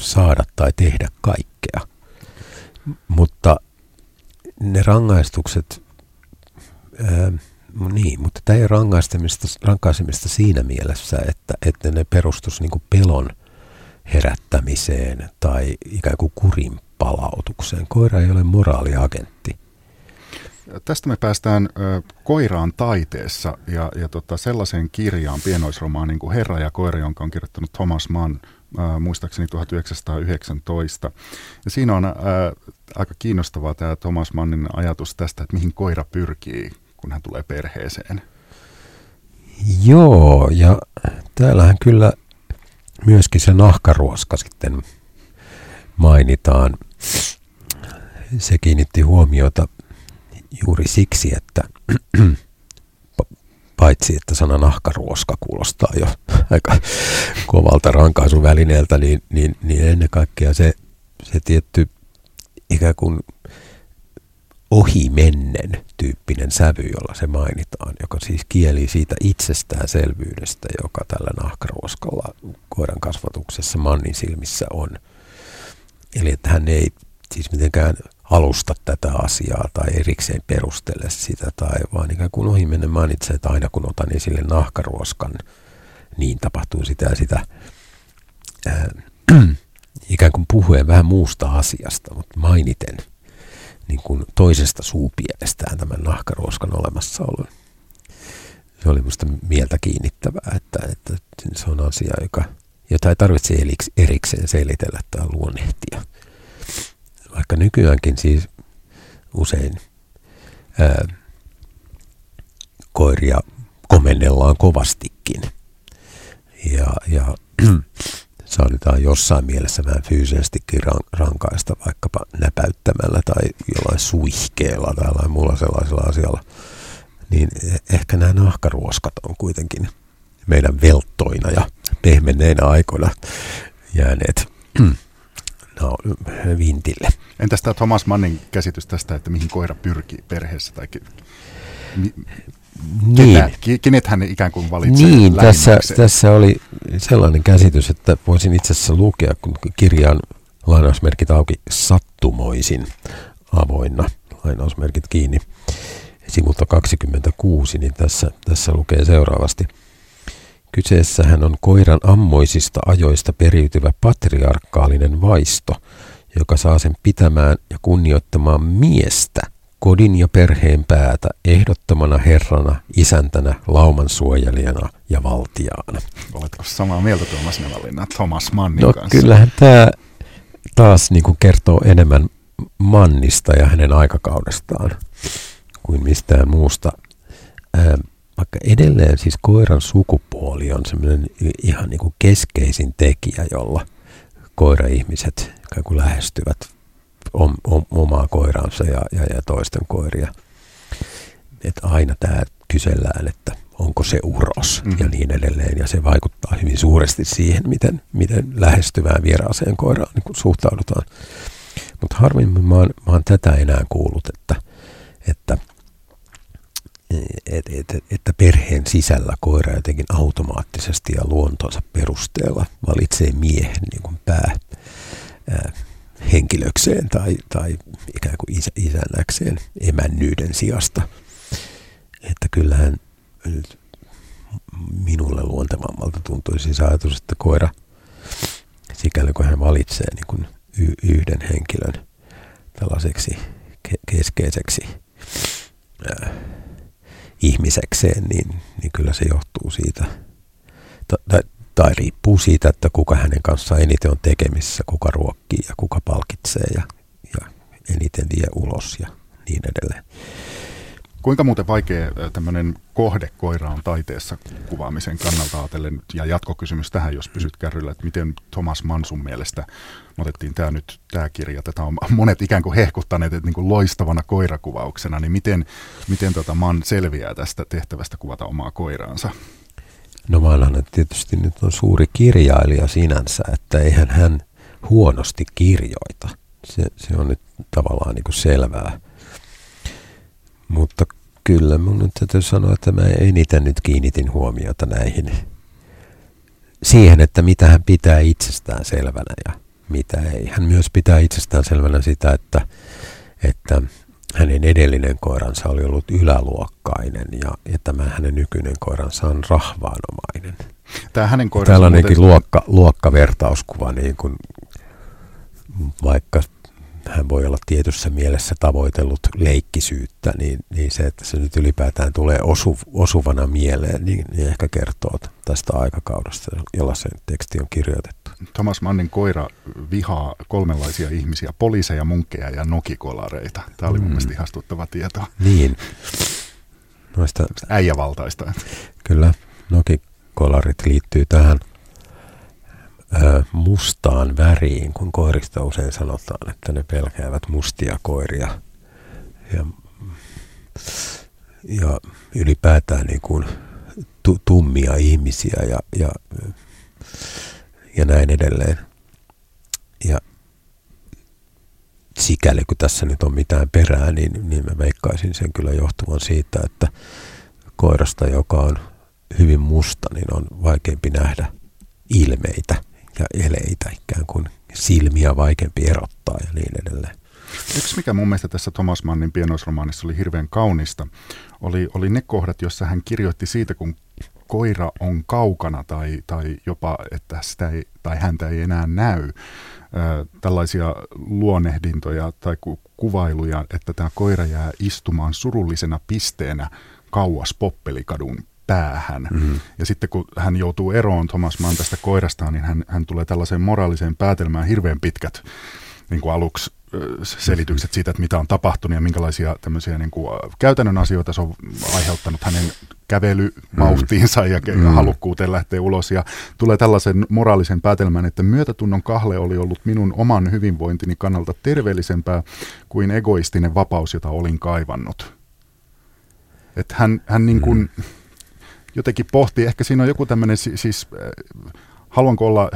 saada tai tehdä kaikkea. Mutta ne rangaistukset, ää, niin, mutta tämä ei rangaisemista, rankaisemista siinä mielessä, että, että ne perustus niin pelon herättämiseen tai ikään kuin kurin palautukseen. Koira ei ole moraaliagentti. Tästä me päästään ö, koiraan taiteessa ja, ja tota, sellaiseen kirjaan, pienoisromaan niin kuin Herra ja koira, jonka on kirjoittanut Thomas Mann äh, muistaakseni 1919. Ja siinä on äh, aika kiinnostavaa tämä Thomas Mannin ajatus tästä, että mihin koira pyrkii, kun hän tulee perheeseen. Joo, ja täällähän kyllä myöskin se nahkaruoska sitten mainitaan. Se kiinnitti huomiota juuri siksi, että paitsi että sana nahkaruoska kuulostaa jo aika kovalta rankaisuvälineeltä, niin, niin, niin ennen kaikkea se, se tietty ikään kuin ohimennen tyyppinen sävy, jolla se mainitaan, joka siis kieli siitä itsestäänselvyydestä, joka tällä nahkaruoskalla koiran kasvatuksessa mannin silmissä on. Eli että hän ei siis mitenkään alusta tätä asiaa tai erikseen perustele sitä, tai vaan ikään kuin ohimennen mainitsee, että aina kun otan esille nahkaruoskan, niin tapahtuu sitä ja sitä. Ää, ikään kuin puhuen vähän muusta asiasta, mutta mainiten niin kuin toisesta suupielestään tämän nahkaruoskan olemassaolon. Se oli minusta mieltä kiinnittävää, että, että se on asia, joka, jota ei tarvitse erikseen selitellä tai luonnehtia vaikka nykyäänkin siis usein ää, koiria komennellaan kovastikin. Ja, ja saatetaan jossain mielessä vähän fyysisestikin rankaista vaikkapa näpäyttämällä tai jollain suihkeella tai jollain muulla sellaisella asialla. Niin e-, ehkä nämä nahkaruoskat on kuitenkin meidän velttoina ja pehmenneinä aikoina jääneet no, vintille. Entäs tämä Thomas Mannin käsitys tästä, että mihin koira pyrkii perheessä tai mi, niin. Ketä, kenet hän ikään kuin valitsee Niin, tässä, tässä oli sellainen käsitys, että voisin itse asiassa lukea, kun kirjan lainausmerkit auki sattumoisin avoinna, lainausmerkit kiinni, sivulta 26, niin tässä, tässä lukee seuraavasti – Kyseessähän on koiran ammoisista ajoista periytyvä patriarkaalinen vaisto, joka saa sen pitämään ja kunnioittamaan miestä, kodin ja perheen päätä, ehdottomana herrana, isäntänä, lauman suojelijana ja valtiaana. Oletko samaa mieltä Tuomas Nevalinna Thomas Mannin no, kanssa? kyllähän tämä taas niin kuin kertoo enemmän Mannista ja hänen aikakaudestaan kuin mistään muusta. Vaikka edelleen siis koiran sukupuoli on semmoinen ihan niin kuin keskeisin tekijä, jolla koira-ihmiset lähestyvät om, om, omaa koiransa ja, ja, ja toisten koiria. Että aina tämä kysellään, että onko se uros mm-hmm. ja niin edelleen. Ja se vaikuttaa hyvin suuresti siihen, miten, miten lähestyvään vieraaseen koiraan niin kuin suhtaudutaan. Mutta harvemmin mä oon, mä oon tätä enää kuullut, että, että – et, et, että perheen sisällä koira jotenkin automaattisesti ja luontonsa perusteella valitsee miehen niin kuin pää ää, henkilökseen tai, tai ikään kuin isä, isännäkseen emännyyden sijasta. Että kyllähän nyt minulle luontevammalta tuntuisi se ajatus, että koira, sikäli kun hän valitsee niin kuin yhden henkilön tällaiseksi ke- keskeiseksi ää, ihmisekseen, niin, niin kyllä se johtuu siitä, tai, tai riippuu siitä, että kuka hänen kanssaan eniten on tekemissä, kuka ruokkii ja kuka palkitsee ja, ja eniten vie ulos ja niin edelleen. Kuinka muuten vaikea tämmöinen kohdekoira on taiteessa kuvaamisen kannalta ajatellen, ja jatkokysymys tähän, jos pysyt kärryllä, että miten Thomas Mansun mielestä, otettiin tämä nyt, tämä kirja, tätä on monet ikään kuin hehkuttaneet, että niin kuin loistavana koirakuvauksena, niin miten, miten tota Man selviää tästä tehtävästä kuvata omaa koiraansa? No Manhan tietysti nyt on suuri kirjailija sinänsä, että eihän hän huonosti kirjoita. Se, se on nyt tavallaan niin kuin selvää. Mutta kyllä mun nyt täytyy sanoa, että mä eniten nyt kiinnitin huomiota näihin siihen, että mitä hän pitää itsestään selvänä ja mitä ei. Hän myös pitää itsestään selvänä sitä, että, että hänen edellinen koiransa oli ollut yläluokkainen ja, ja tämä hänen nykyinen koiransa on rahvaanomainen. Tämä hänen koiransa Tällainenkin muuten... luokka, luokkavertauskuva, niin kuin, vaikka hän voi olla tietyssä mielessä tavoitellut leikkisyyttä, niin, niin se, että se nyt ylipäätään tulee osu, osuvana mieleen, niin, niin ehkä kertoo tästä aikakaudesta, jolla se teksti on kirjoitettu. Thomas Mannin koira vihaa kolmenlaisia ihmisiä, poliiseja, munkkeja ja nokikolareita. Tämä oli mm. mun mielestä ihastuttava tieto. Niin. Noista... Äijävaltaista. Kyllä, nokikolarit liittyy tähän – mustaan väriin, kun koirista usein sanotaan, että ne pelkäävät mustia koiria. Ja, ja ylipäätään niin kuin tu, tummia ihmisiä ja, ja, ja näin edelleen. Ja sikäli kun tässä nyt on mitään perää, niin, niin mä veikkaisin sen kyllä johtuvan siitä, että koirasta, joka on hyvin musta, niin on vaikeampi nähdä ilmeitä ja eleitä ikään kuin silmiä vaikeampi erottaa ja niin edelleen. Yksi, mikä mun mielestä tässä Thomas Mannin pienoisromaanissa oli hirveän kaunista, oli, oli ne kohdat, jossa hän kirjoitti siitä, kun koira on kaukana tai, tai jopa, että sitä ei, tai häntä ei enää näy. Tällaisia luonehdintoja tai ku, kuvailuja, että tämä koira jää istumaan surullisena pisteenä kauas Poppelikadun päähän. Mm-hmm. Ja sitten kun hän joutuu eroon Thomas Mann tästä koirastaan, niin hän, hän tulee tällaiseen moraaliseen päätelmään hirveän pitkät niin kuin aluksi selitykset siitä, että mitä on tapahtunut ja minkälaisia tämmöisiä niin kuin, käytännön asioita se on aiheuttanut hänen kävelymauhtiinsa ja mm. halukkuuteen lähteä ulos. Ja tulee tällaisen moraalisen päätelmän, että myötätunnon kahle oli ollut minun oman hyvinvointini kannalta terveellisempää kuin egoistinen vapaus, jota olin kaivannut. Että hän, hän niin kuin, mm jotenkin pohtii, ehkä siinä on joku tämmöinen siis, äh, haluanko olla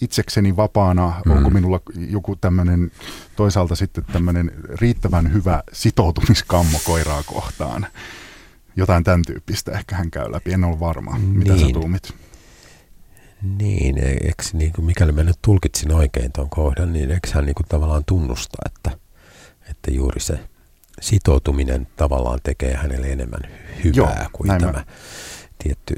itsekseni vapaana, mm. onko minulla joku tämmöinen toisaalta sitten tämmöinen riittävän hyvä sitoutumiskammo koiraa kohtaan. Jotain tämän tyyppistä ehkä hän käy läpi, en ole varma, niin. mitä sä niin. tuumit. Niin, eikö niin kuin mikäli mä nyt tulkitsin oikein tuon kohdan, niin eikö hän niin kuin tavallaan tunnusta, että, että juuri se sitoutuminen tavallaan tekee hänelle enemmän hyvää Joo, kuin tämä. Mä tietty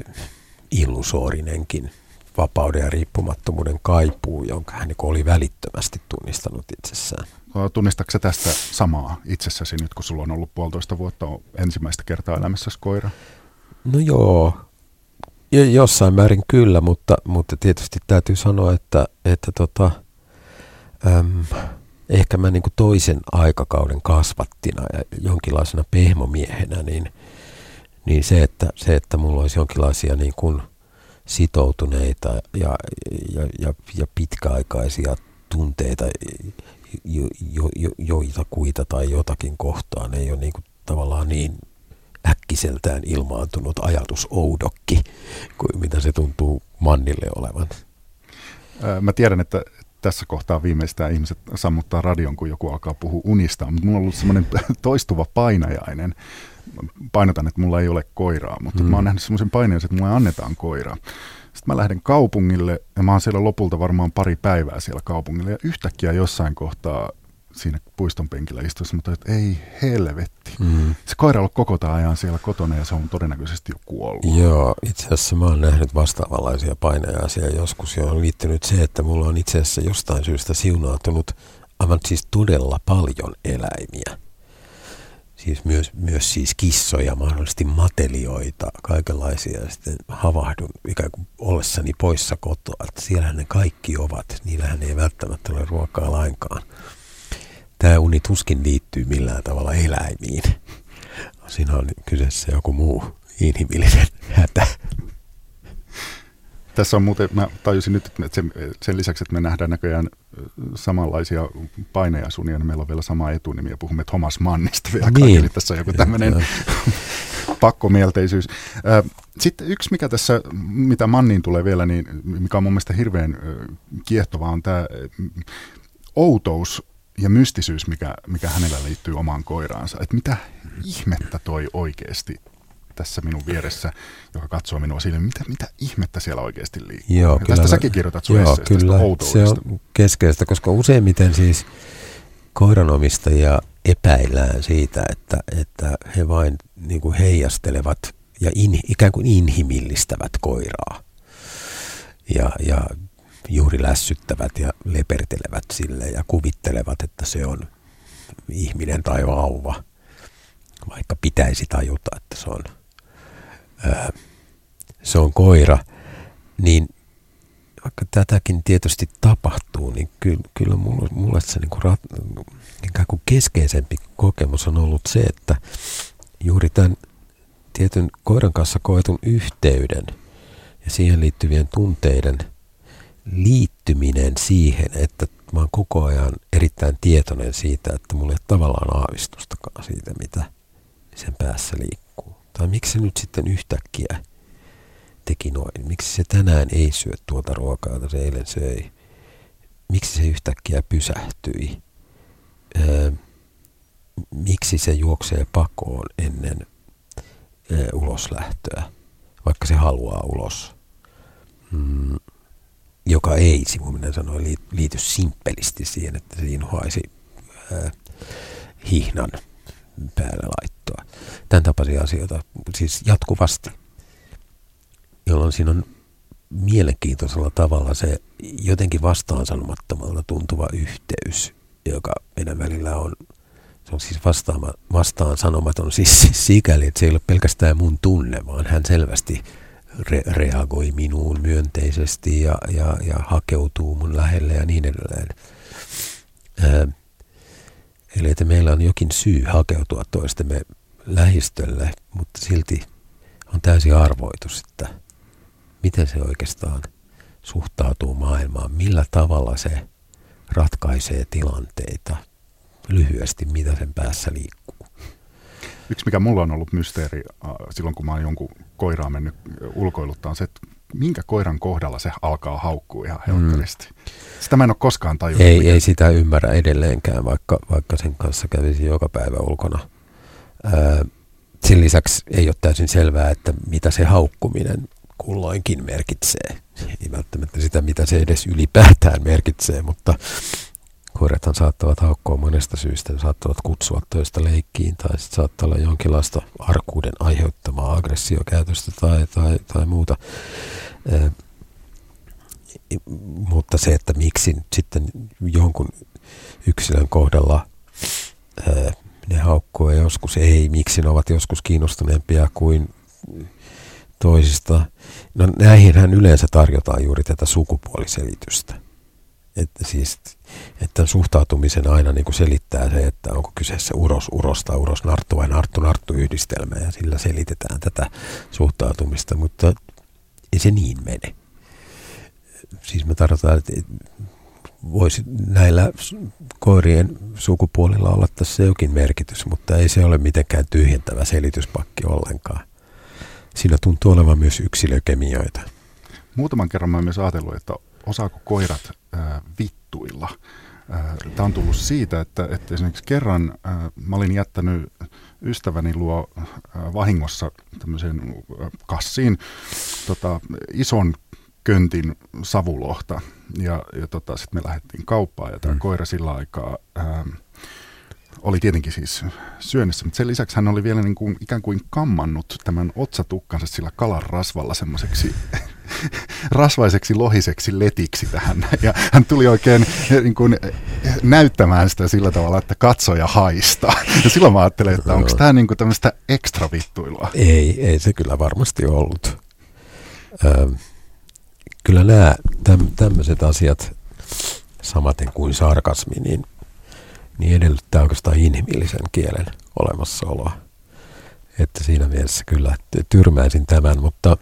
illusoorinenkin vapauden ja riippumattomuuden kaipuu, jonka hän oli välittömästi tunnistanut itsessään. Tunnistatko tästä samaa itsessäsi nyt, kun sulla on ollut puolitoista vuotta ensimmäistä kertaa elämässäsi koira? No joo, jossain määrin kyllä, mutta, mutta tietysti täytyy sanoa, että, että tota, äm, ehkä mä niin toisen aikakauden kasvattina ja jonkinlaisena pehmomiehenä, niin – niin se, että, se, että mulla olisi jonkinlaisia niin kuin sitoutuneita ja, ja, ja, ja pitkäaikaisia tunteita jo, jo, jo, joita kuita tai jotakin kohtaan ei ole niin kuin tavallaan niin äkkiseltään ilmaantunut ajatus oudokki kuin mitä se tuntuu Mannille olevan. Mä tiedän, että tässä kohtaa viimeistään ihmiset sammuttaa radion, kun joku alkaa puhua unista, mutta mulla on ollut semmoinen toistuva painajainen painotan, että mulla ei ole koiraa, mutta mm. mä oon nähnyt semmoisen paineen, että mulle annetaan koiraa. Sitten mä lähden kaupungille ja mä oon siellä lopulta varmaan pari päivää siellä kaupungilla ja yhtäkkiä jossain kohtaa siinä puiston penkillä istuessa, mutta että ei helvetti. Mm. Se koira on koko tämän ajan siellä kotona ja se on todennäköisesti jo kuollut. Joo, itse asiassa mä oon nähnyt vastaavanlaisia painejaisia joskus ja on liittynyt se, että mulla on itse asiassa jostain syystä siunautunut aivan siis todella paljon eläimiä siis myös, myös siis kissoja, mahdollisesti matelioita, kaikenlaisia. Ja sitten havahdun ikään kuin ollessani poissa kotoa, että siellähän ne kaikki ovat. Niillähän ei välttämättä ole ruokaa lainkaan. Tämä uni tuskin liittyy millään tavalla eläimiin. siinä on kyseessä joku muu inhimillinen hätä. Tässä on muuten, mä tajusin nyt, että sen, sen lisäksi, että me nähdään näköjään samanlaisia paineja sun ja meillä on vielä sama etunimi ja puhumme Thomas Mannista vielä niin. Eli tässä on joku tämmöinen pakkomielteisyys. Sitten yksi, mikä tässä, mitä Manniin tulee vielä, niin mikä on mun mielestä hirveän kiehtovaa, on tämä outous ja mystisyys, mikä, mikä hänellä liittyy omaan koiraansa. Että mitä ihmettä toi oikeasti tässä minun vieressä, joka katsoo minua sille, mitä, mitä ihmettä siellä oikeasti liikkuu. Joo, ja kyllä tästä säkin kirjoitat sun joo, kyllä, se on keskeistä, koska useimmiten siis koiranomistajia epäillään siitä, että, että he vain niin kuin heijastelevat ja in, ikään kuin inhimillistävät koiraa. Ja, ja juuri lässyttävät ja lepertelevät sille ja kuvittelevat, että se on ihminen tai vauva, vaikka pitäisi tajuta, että se on, se on koira, niin vaikka tätäkin tietysti tapahtuu, niin kyllä, kyllä mulle, mulle se niin kuin rat, ikään kuin keskeisempi kokemus on ollut se, että juuri tämän tietyn koiran kanssa koetun yhteyden ja siihen liittyvien tunteiden – liittyminen siihen, että mä oon koko ajan erittäin tietoinen siitä, että mulla ei tavallaan aavistustakaan siitä, mitä sen päässä liikkuu. Tai miksi se nyt sitten yhtäkkiä teki noin? Miksi se tänään ei syö tuota ruokaa, jota se eilen söi? Miksi se yhtäkkiä pysähtyi? Öö, miksi se juoksee pakoon ennen öö, uloslähtöä, vaikka se haluaa ulos? Mm, joka ei, sivuminen sanoi, liity simppelisti siihen, että se inhoaisi ää, hihnan päälle laittoa. Tämän tapaisia asioita siis jatkuvasti, jolloin siinä on mielenkiintoisella tavalla se jotenkin vastaan sanomattomalta tuntuva yhteys, joka meidän välillä on. Se on siis vastaama, vastaan sanomaton siis sikäli, että se ei ole pelkästään mun tunne, vaan hän selvästi re- reagoi minuun myönteisesti ja, ja, ja hakeutuu mun lähelle ja niin edelleen. Ää, eli että meillä on jokin syy hakeutua toistemme lähistölle, mutta silti on täysin arvoitus, että miten se oikeastaan suhtautuu maailmaan, millä tavalla se ratkaisee tilanteita, lyhyesti mitä sen päässä liikkuu. Yksi, mikä mulla on ollut mysteeri äh, silloin, kun mä oon jonkun koiraa mennyt ulkoiluttaa, on se, että minkä koiran kohdalla se alkaa haukkua ihan helkkaristi. Mm. Sitä mä en ole koskaan tajunnut. Ei, ei sitä ymmärrä edelleenkään, vaikka, vaikka sen kanssa kävisi joka päivä ulkona. Ää, sen lisäksi ei ole täysin selvää, että mitä se haukkuminen kulloinkin merkitsee. Ei välttämättä sitä, mitä se edes ylipäätään merkitsee, mutta Koirathan saattavat haukkoa monesta syystä. Ne saattavat kutsua toista leikkiin tai sitten saattaa olla jonkinlaista arkuuden aiheuttamaa aggressiokäytöstä tai, tai, tai muuta. Mutta se, että miksi sitten jonkun yksilön kohdalla ne haukkuu ja joskus ei, miksi ne ovat joskus kiinnostuneempia kuin toisista. No näihinhän yleensä tarjotaan juuri tätä sukupuoliselitystä että siis että suhtautumisen aina niin kuin selittää se, että onko kyseessä uros, uros tai uros, narttu vai narttu, narttu yhdistelmä ja sillä selitetään tätä suhtautumista, mutta ei se niin mene. Siis me tarvitaan, että voisi näillä koirien sukupuolilla olla tässä jokin merkitys, mutta ei se ole mitenkään tyhjentävä selityspakki ollenkaan. Siinä tuntuu olevan myös yksilökemioita. Muutaman kerran mä myös ajatellut, että osaako koirat ää, vittuilla. Tämä on tullut siitä, että, että esimerkiksi kerran ää, mä olin jättänyt ystäväni luo ää, vahingossa tämmöiseen kassiin tota, ison köntin savulohta. Ja, ja tota, sitten me lähdettiin kauppaan ja tämä mm. koira sillä aikaa... Ää, oli tietenkin siis syönnissä, mutta sen lisäksi hän oli vielä niin kuin, ikään kuin kammannut tämän otsatukkansa sillä kalan rasvalla semmoiseksi rasvaiseksi lohiseksi letiksi tähän. Ja hän tuli oikein niin kuin, näyttämään sitä sillä tavalla, että katsoja haista. Ja silloin mä ajattelin, että onko tämä niin kuin tämmöistä ekstra vittuilua? Ei, ei se kyllä varmasti ollut. Ö, kyllä nämä tämmöiset asiat, samaten kuin sarkasmi, niin, niin edellyttää oikeastaan inhimillisen kielen olemassaoloa. että siinä mielessä kyllä tyrmäisin tämän, mutta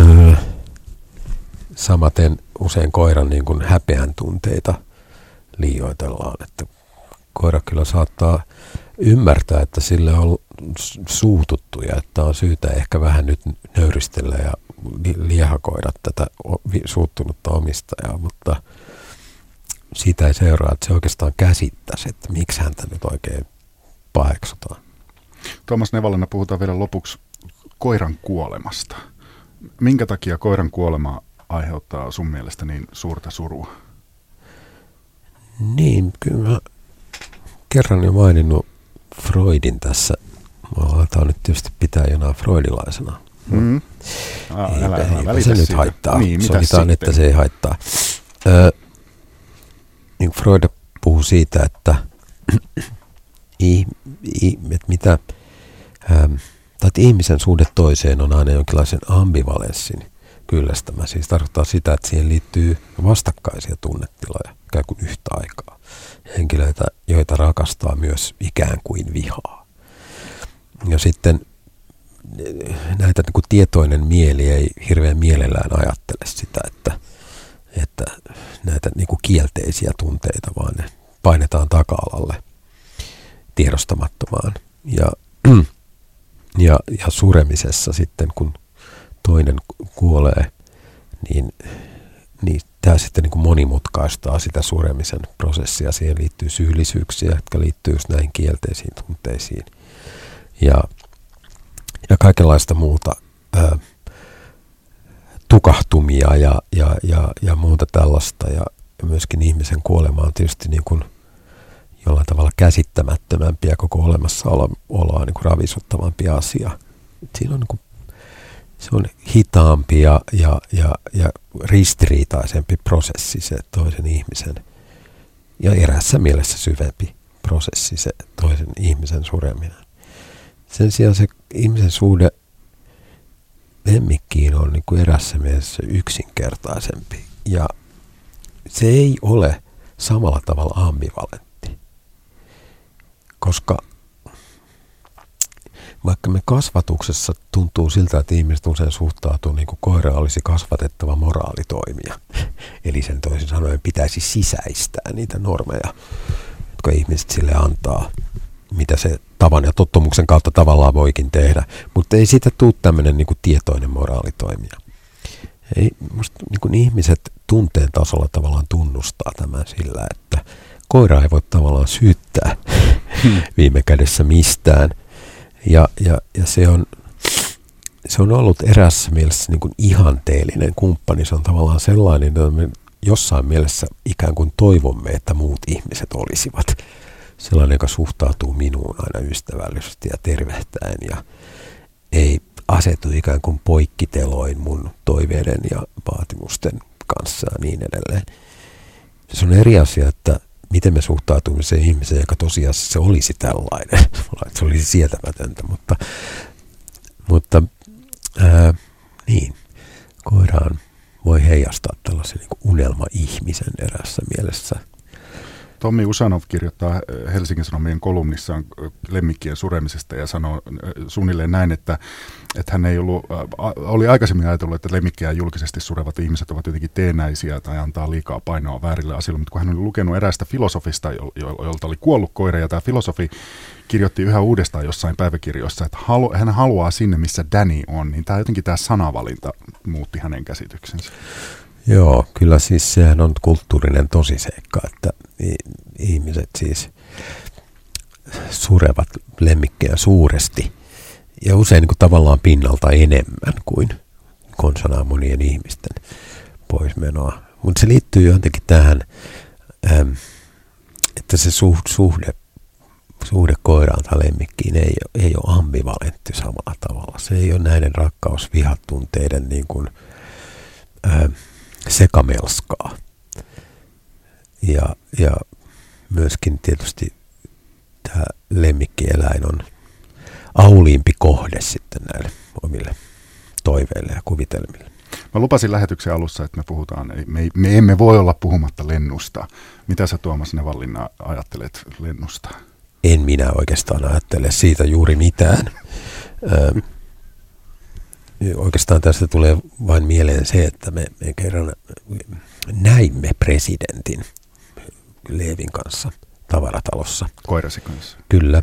öö, samaten usein koiran niin kuin häpeän tunteita liioitellaan, että koira kyllä saattaa ymmärtää, että sille on suututtu ja että on syytä ehkä vähän nyt nöyristellä ja liehakoida tätä suuttunutta omistajaa, mutta siitä ei seuraa, että se oikeastaan käsittäisi, että miksi häntä nyt oikein paheksutaan. Tuomas Nevalana puhutaan vielä lopuksi koiran kuolemasta. Minkä takia koiran kuolema aiheuttaa sun mielestä niin suurta surua? Niin, kyllä mä kerran jo maininnut Freudin tässä. Mä aletaan nyt tietysti pitää jonain freudilaisena. Mm. Ah, ei, älä, älä se siitä. nyt haittaa. Niin, Sovitaan, että se ei haittaa. Ö, niin Freud puhuu siitä, että, i, i, että mitä, ähm, tai että ihmisen suhde toiseen on aina jonkinlaisen ambivalenssin kyllästämä. Siis tarkoittaa sitä, että siihen liittyy vastakkaisia tunnetiloja ikään kuin yhtä aikaa. Henkilöitä, joita rakastaa myös ikään kuin vihaa. Ja sitten näitä niin kuin tietoinen mieli ei hirveän mielellään ajattele sitä, että, että näitä niin kuin kielteisiä tunteita, vaan ne painetaan taka-alalle tiedostamattomaan. Ja, ja, ja suremisessa sitten, kun toinen kuolee, niin, niin tämä sitten niin kuin monimutkaistaa sitä suremisen prosessia. Siihen liittyy syyllisyyksiä, jotka liittyy just näihin kielteisiin tunteisiin. Ja, ja kaikenlaista muuta ää, tukahtumia ja, ja, ja, ja muuta tällaista. Ja myöskin ihmisen kuolema on tietysti niin kuin jollain tavalla käsittämättömämpi ja koko olemassaoloa niin kuin ravisuttavampi asia. Siinä on niin kuin se on hitaampi ja, ja, ja, ja ristiriitaisempi prosessi se toisen ihmisen ja erässä mielessä syvempi prosessi se toisen ihmisen sureminen. Sen sijaan se ihmisen suhde lemmikkiin on niin kuin erässä mielessä yksinkertaisempi ja se ei ole samalla tavalla ambivalentti, koska vaikka me kasvatuksessa tuntuu siltä, että ihmiset usein suhtautuu niin kuin koira olisi kasvatettava moraalitoimija. Eli sen toisin sanoen pitäisi sisäistää niitä normeja, jotka ihmiset sille antaa, mitä se tavan ja tottumuksen kautta tavallaan voikin tehdä. Mutta ei siitä tule tämmöinen niin kuin tietoinen moraalitoimija. Ei, musta niin kuin ihmiset tunteen tasolla tavallaan tunnustaa tämän sillä, että koira ei voi tavallaan syyttää hmm. viime kädessä mistään – ja, ja, ja se, on, se on ollut erässä mielessä niin kuin ihanteellinen kumppani. Se on tavallaan sellainen, että me jossain mielessä ikään kuin toivomme, että muut ihmiset olisivat. Sellainen, joka suhtautuu minuun aina ystävällisesti ja tervehtäen ja ei asetu ikään kuin poikkiteloin mun toiveiden ja vaatimusten kanssa ja niin edelleen. Se on eri asia, että miten me suhtautumme se ihmiseen, joka tosiasiassa se olisi tällainen. se olisi sietämätöntä, mutta, mutta ää, niin, koiraan voi heijastaa tällaisen niin unelma-ihmisen erässä mielessä – Tommi Usanov kirjoittaa äh, Helsingin Sanomien kolumnissaan äh, lemmikkien suremisesta ja sanoo äh, suunnilleen näin, että, että hän ei ollut, oli aikaisemmin ajatellut, että lemmikkiä julkisesti surevat ihmiset ovat jotenkin teenäisiä tai antaa liikaa painoa väärille asioille, mutta kun hän oli lukenut eräästä filosofista, jolta oli kuollut koira, ja tämä filosofi kirjoitti yhä uudestaan jossain päiväkirjoissa, että halu, hän haluaa sinne, missä Danny on, niin tämä jotenkin tämä sanavalinta muutti hänen käsityksensä. Joo, kyllä siis sehän on kulttuurinen tosiseikka, että ihmiset siis surevat lemmikkejä suuresti ja usein niin kuin tavallaan pinnalta enemmän kuin konsanaan monien ihmisten poismenoa. Mutta se liittyy jotenkin tähän, että se suhde, suhde koiraan tai lemmikkiin ei, ei ole ambivalentti samalla tavalla. Se ei ole näiden rakkaus-vihatunteiden niin kuin, sekamelskaa. Ja, ja myöskin tietysti tämä lemmikkieläin on auliimpi kohde sitten näille omille toiveille ja kuvitelmille. Mä lupasin lähetyksen alussa, että me puhutaan, me, me emme voi olla puhumatta lennusta. Mitä sä Tuomas Nevallinna ajattelet lennusta? en minä oikeastaan ajattele siitä juuri mitään. Oikeastaan tästä tulee vain mieleen se, että me, me kerran näimme presidentin Leevin kanssa tavaratalossa. Koirasi kanssa? Kyllä.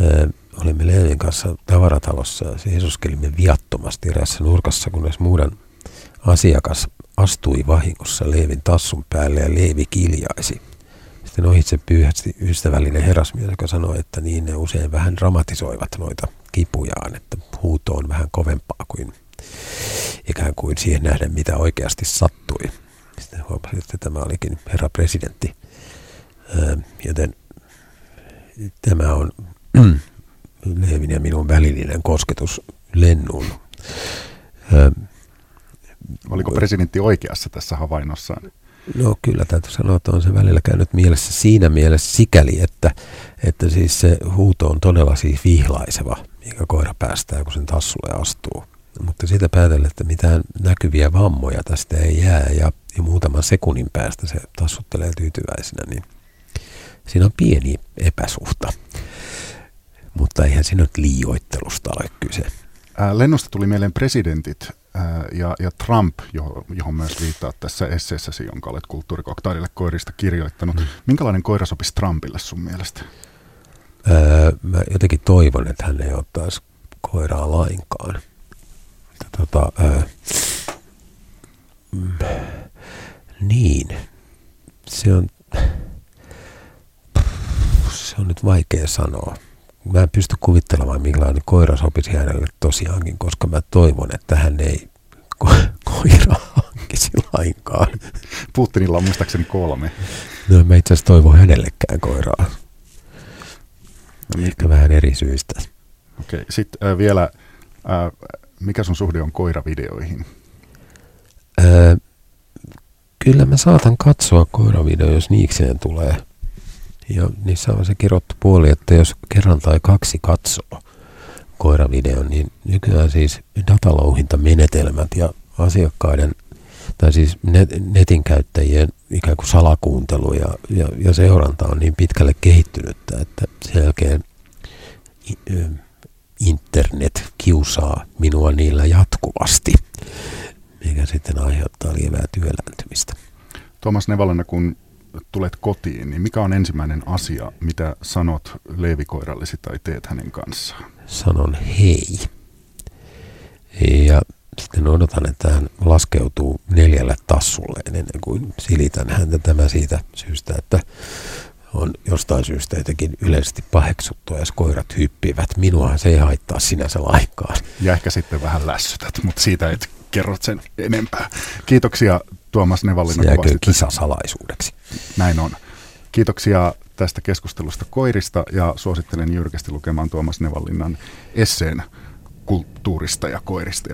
Ö, olimme Leevin kanssa tavaratalossa ja seisoskelimme viattomasti eräässä nurkassa, kunnes muudan asiakas astui vahingossa Leevin tassun päälle ja Leevi kiljaisi. Sitten ohitse pyyhästi ystävällinen herrasmies, joka sanoi, että niin ne usein vähän dramatisoivat noita kipujaan, että huuto on vähän kovempaa kuin ikään kuin siihen nähden, mitä oikeasti sattui. Sitten huomasin, että tämä olikin herra presidentti. Joten tämä on Leevin ja minun välillinen kosketus lennuun. Oliko presidentti oikeassa tässä havainnossaan? No kyllä täytyy sanoa, että on se välillä käynyt mielessä siinä mielessä sikäli, että, että siis se huuto on todella siis vihlaiseva, mikä koira päästää, kun sen tassulle astuu. Mutta siitä päätellä, että mitään näkyviä vammoja tästä ei jää ja, ja muutaman sekunnin päästä se tassuttelee tyytyväisenä, niin siinä on pieni epäsuhta. Mutta eihän siinä nyt liioittelusta ole kyse. Ää, lennosta tuli mieleen presidentit ja, ja Trump, johon, johon myös viittaat tässä esseessäsi, jonka olet kulttuurikoktailille koirista kirjoittanut. Mm. Minkälainen koira sopisi Trumpille sun mielestä? Öö, mä jotenkin toivon, että hän ei ottaisi koiraa lainkaan. Tota, öö, mm, niin, se on, se on nyt vaikea sanoa mä en pysty kuvittelemaan, millainen koira sopisi hänelle tosiaankin, koska mä toivon, että hän ei ko- koira hankkisi lainkaan. Putinilla on muistaakseni kolme. No mä itse asiassa toivon hänellekään koiraa. No, Ehkä vähän eri syistä. Okei, okay. sitten äh, vielä, äh, mikä sun suhde on koiravideoihin? Äh, kyllä mä saatan katsoa koiravideoja, jos niikseen tulee. Ja niissä on se kirottu puoli, että jos kerran tai kaksi katsoo koiravideon, niin nykyään siis datalouhintamenetelmät ja asiakkaiden tai siis net, netin käyttäjien ikään kuin salakuuntelu ja, ja, ja seuranta on niin pitkälle kehittynyttä, että sen jälkeen internet kiusaa minua niillä jatkuvasti, mikä sitten aiheuttaa lievää työläntymistä. Tuomas Nevalana, kun tulet kotiin, niin mikä on ensimmäinen asia, mitä sanot leivikoirallesi tai teet hänen kanssaan? Sanon hei. Ja sitten odotan, että hän laskeutuu neljälle tassulleen ennen kuin silitän häntä tämä siitä syystä, että on jostain syystä jotenkin yleisesti paheksuttua, jos koirat hyppivät. Minuahan se ei haittaa sinänsä laikkaan. Ja ehkä sitten vähän lässytät, mutta siitä et kerrot sen enempää. Kiitoksia Tuomas Nevallina. Se jääkö kisasalaisuudeksi? Näin on. Kiitoksia tästä keskustelusta koirista ja suosittelen jyrkästi lukemaan Tuomas Nevallinnan esseen kulttuurista ja koirista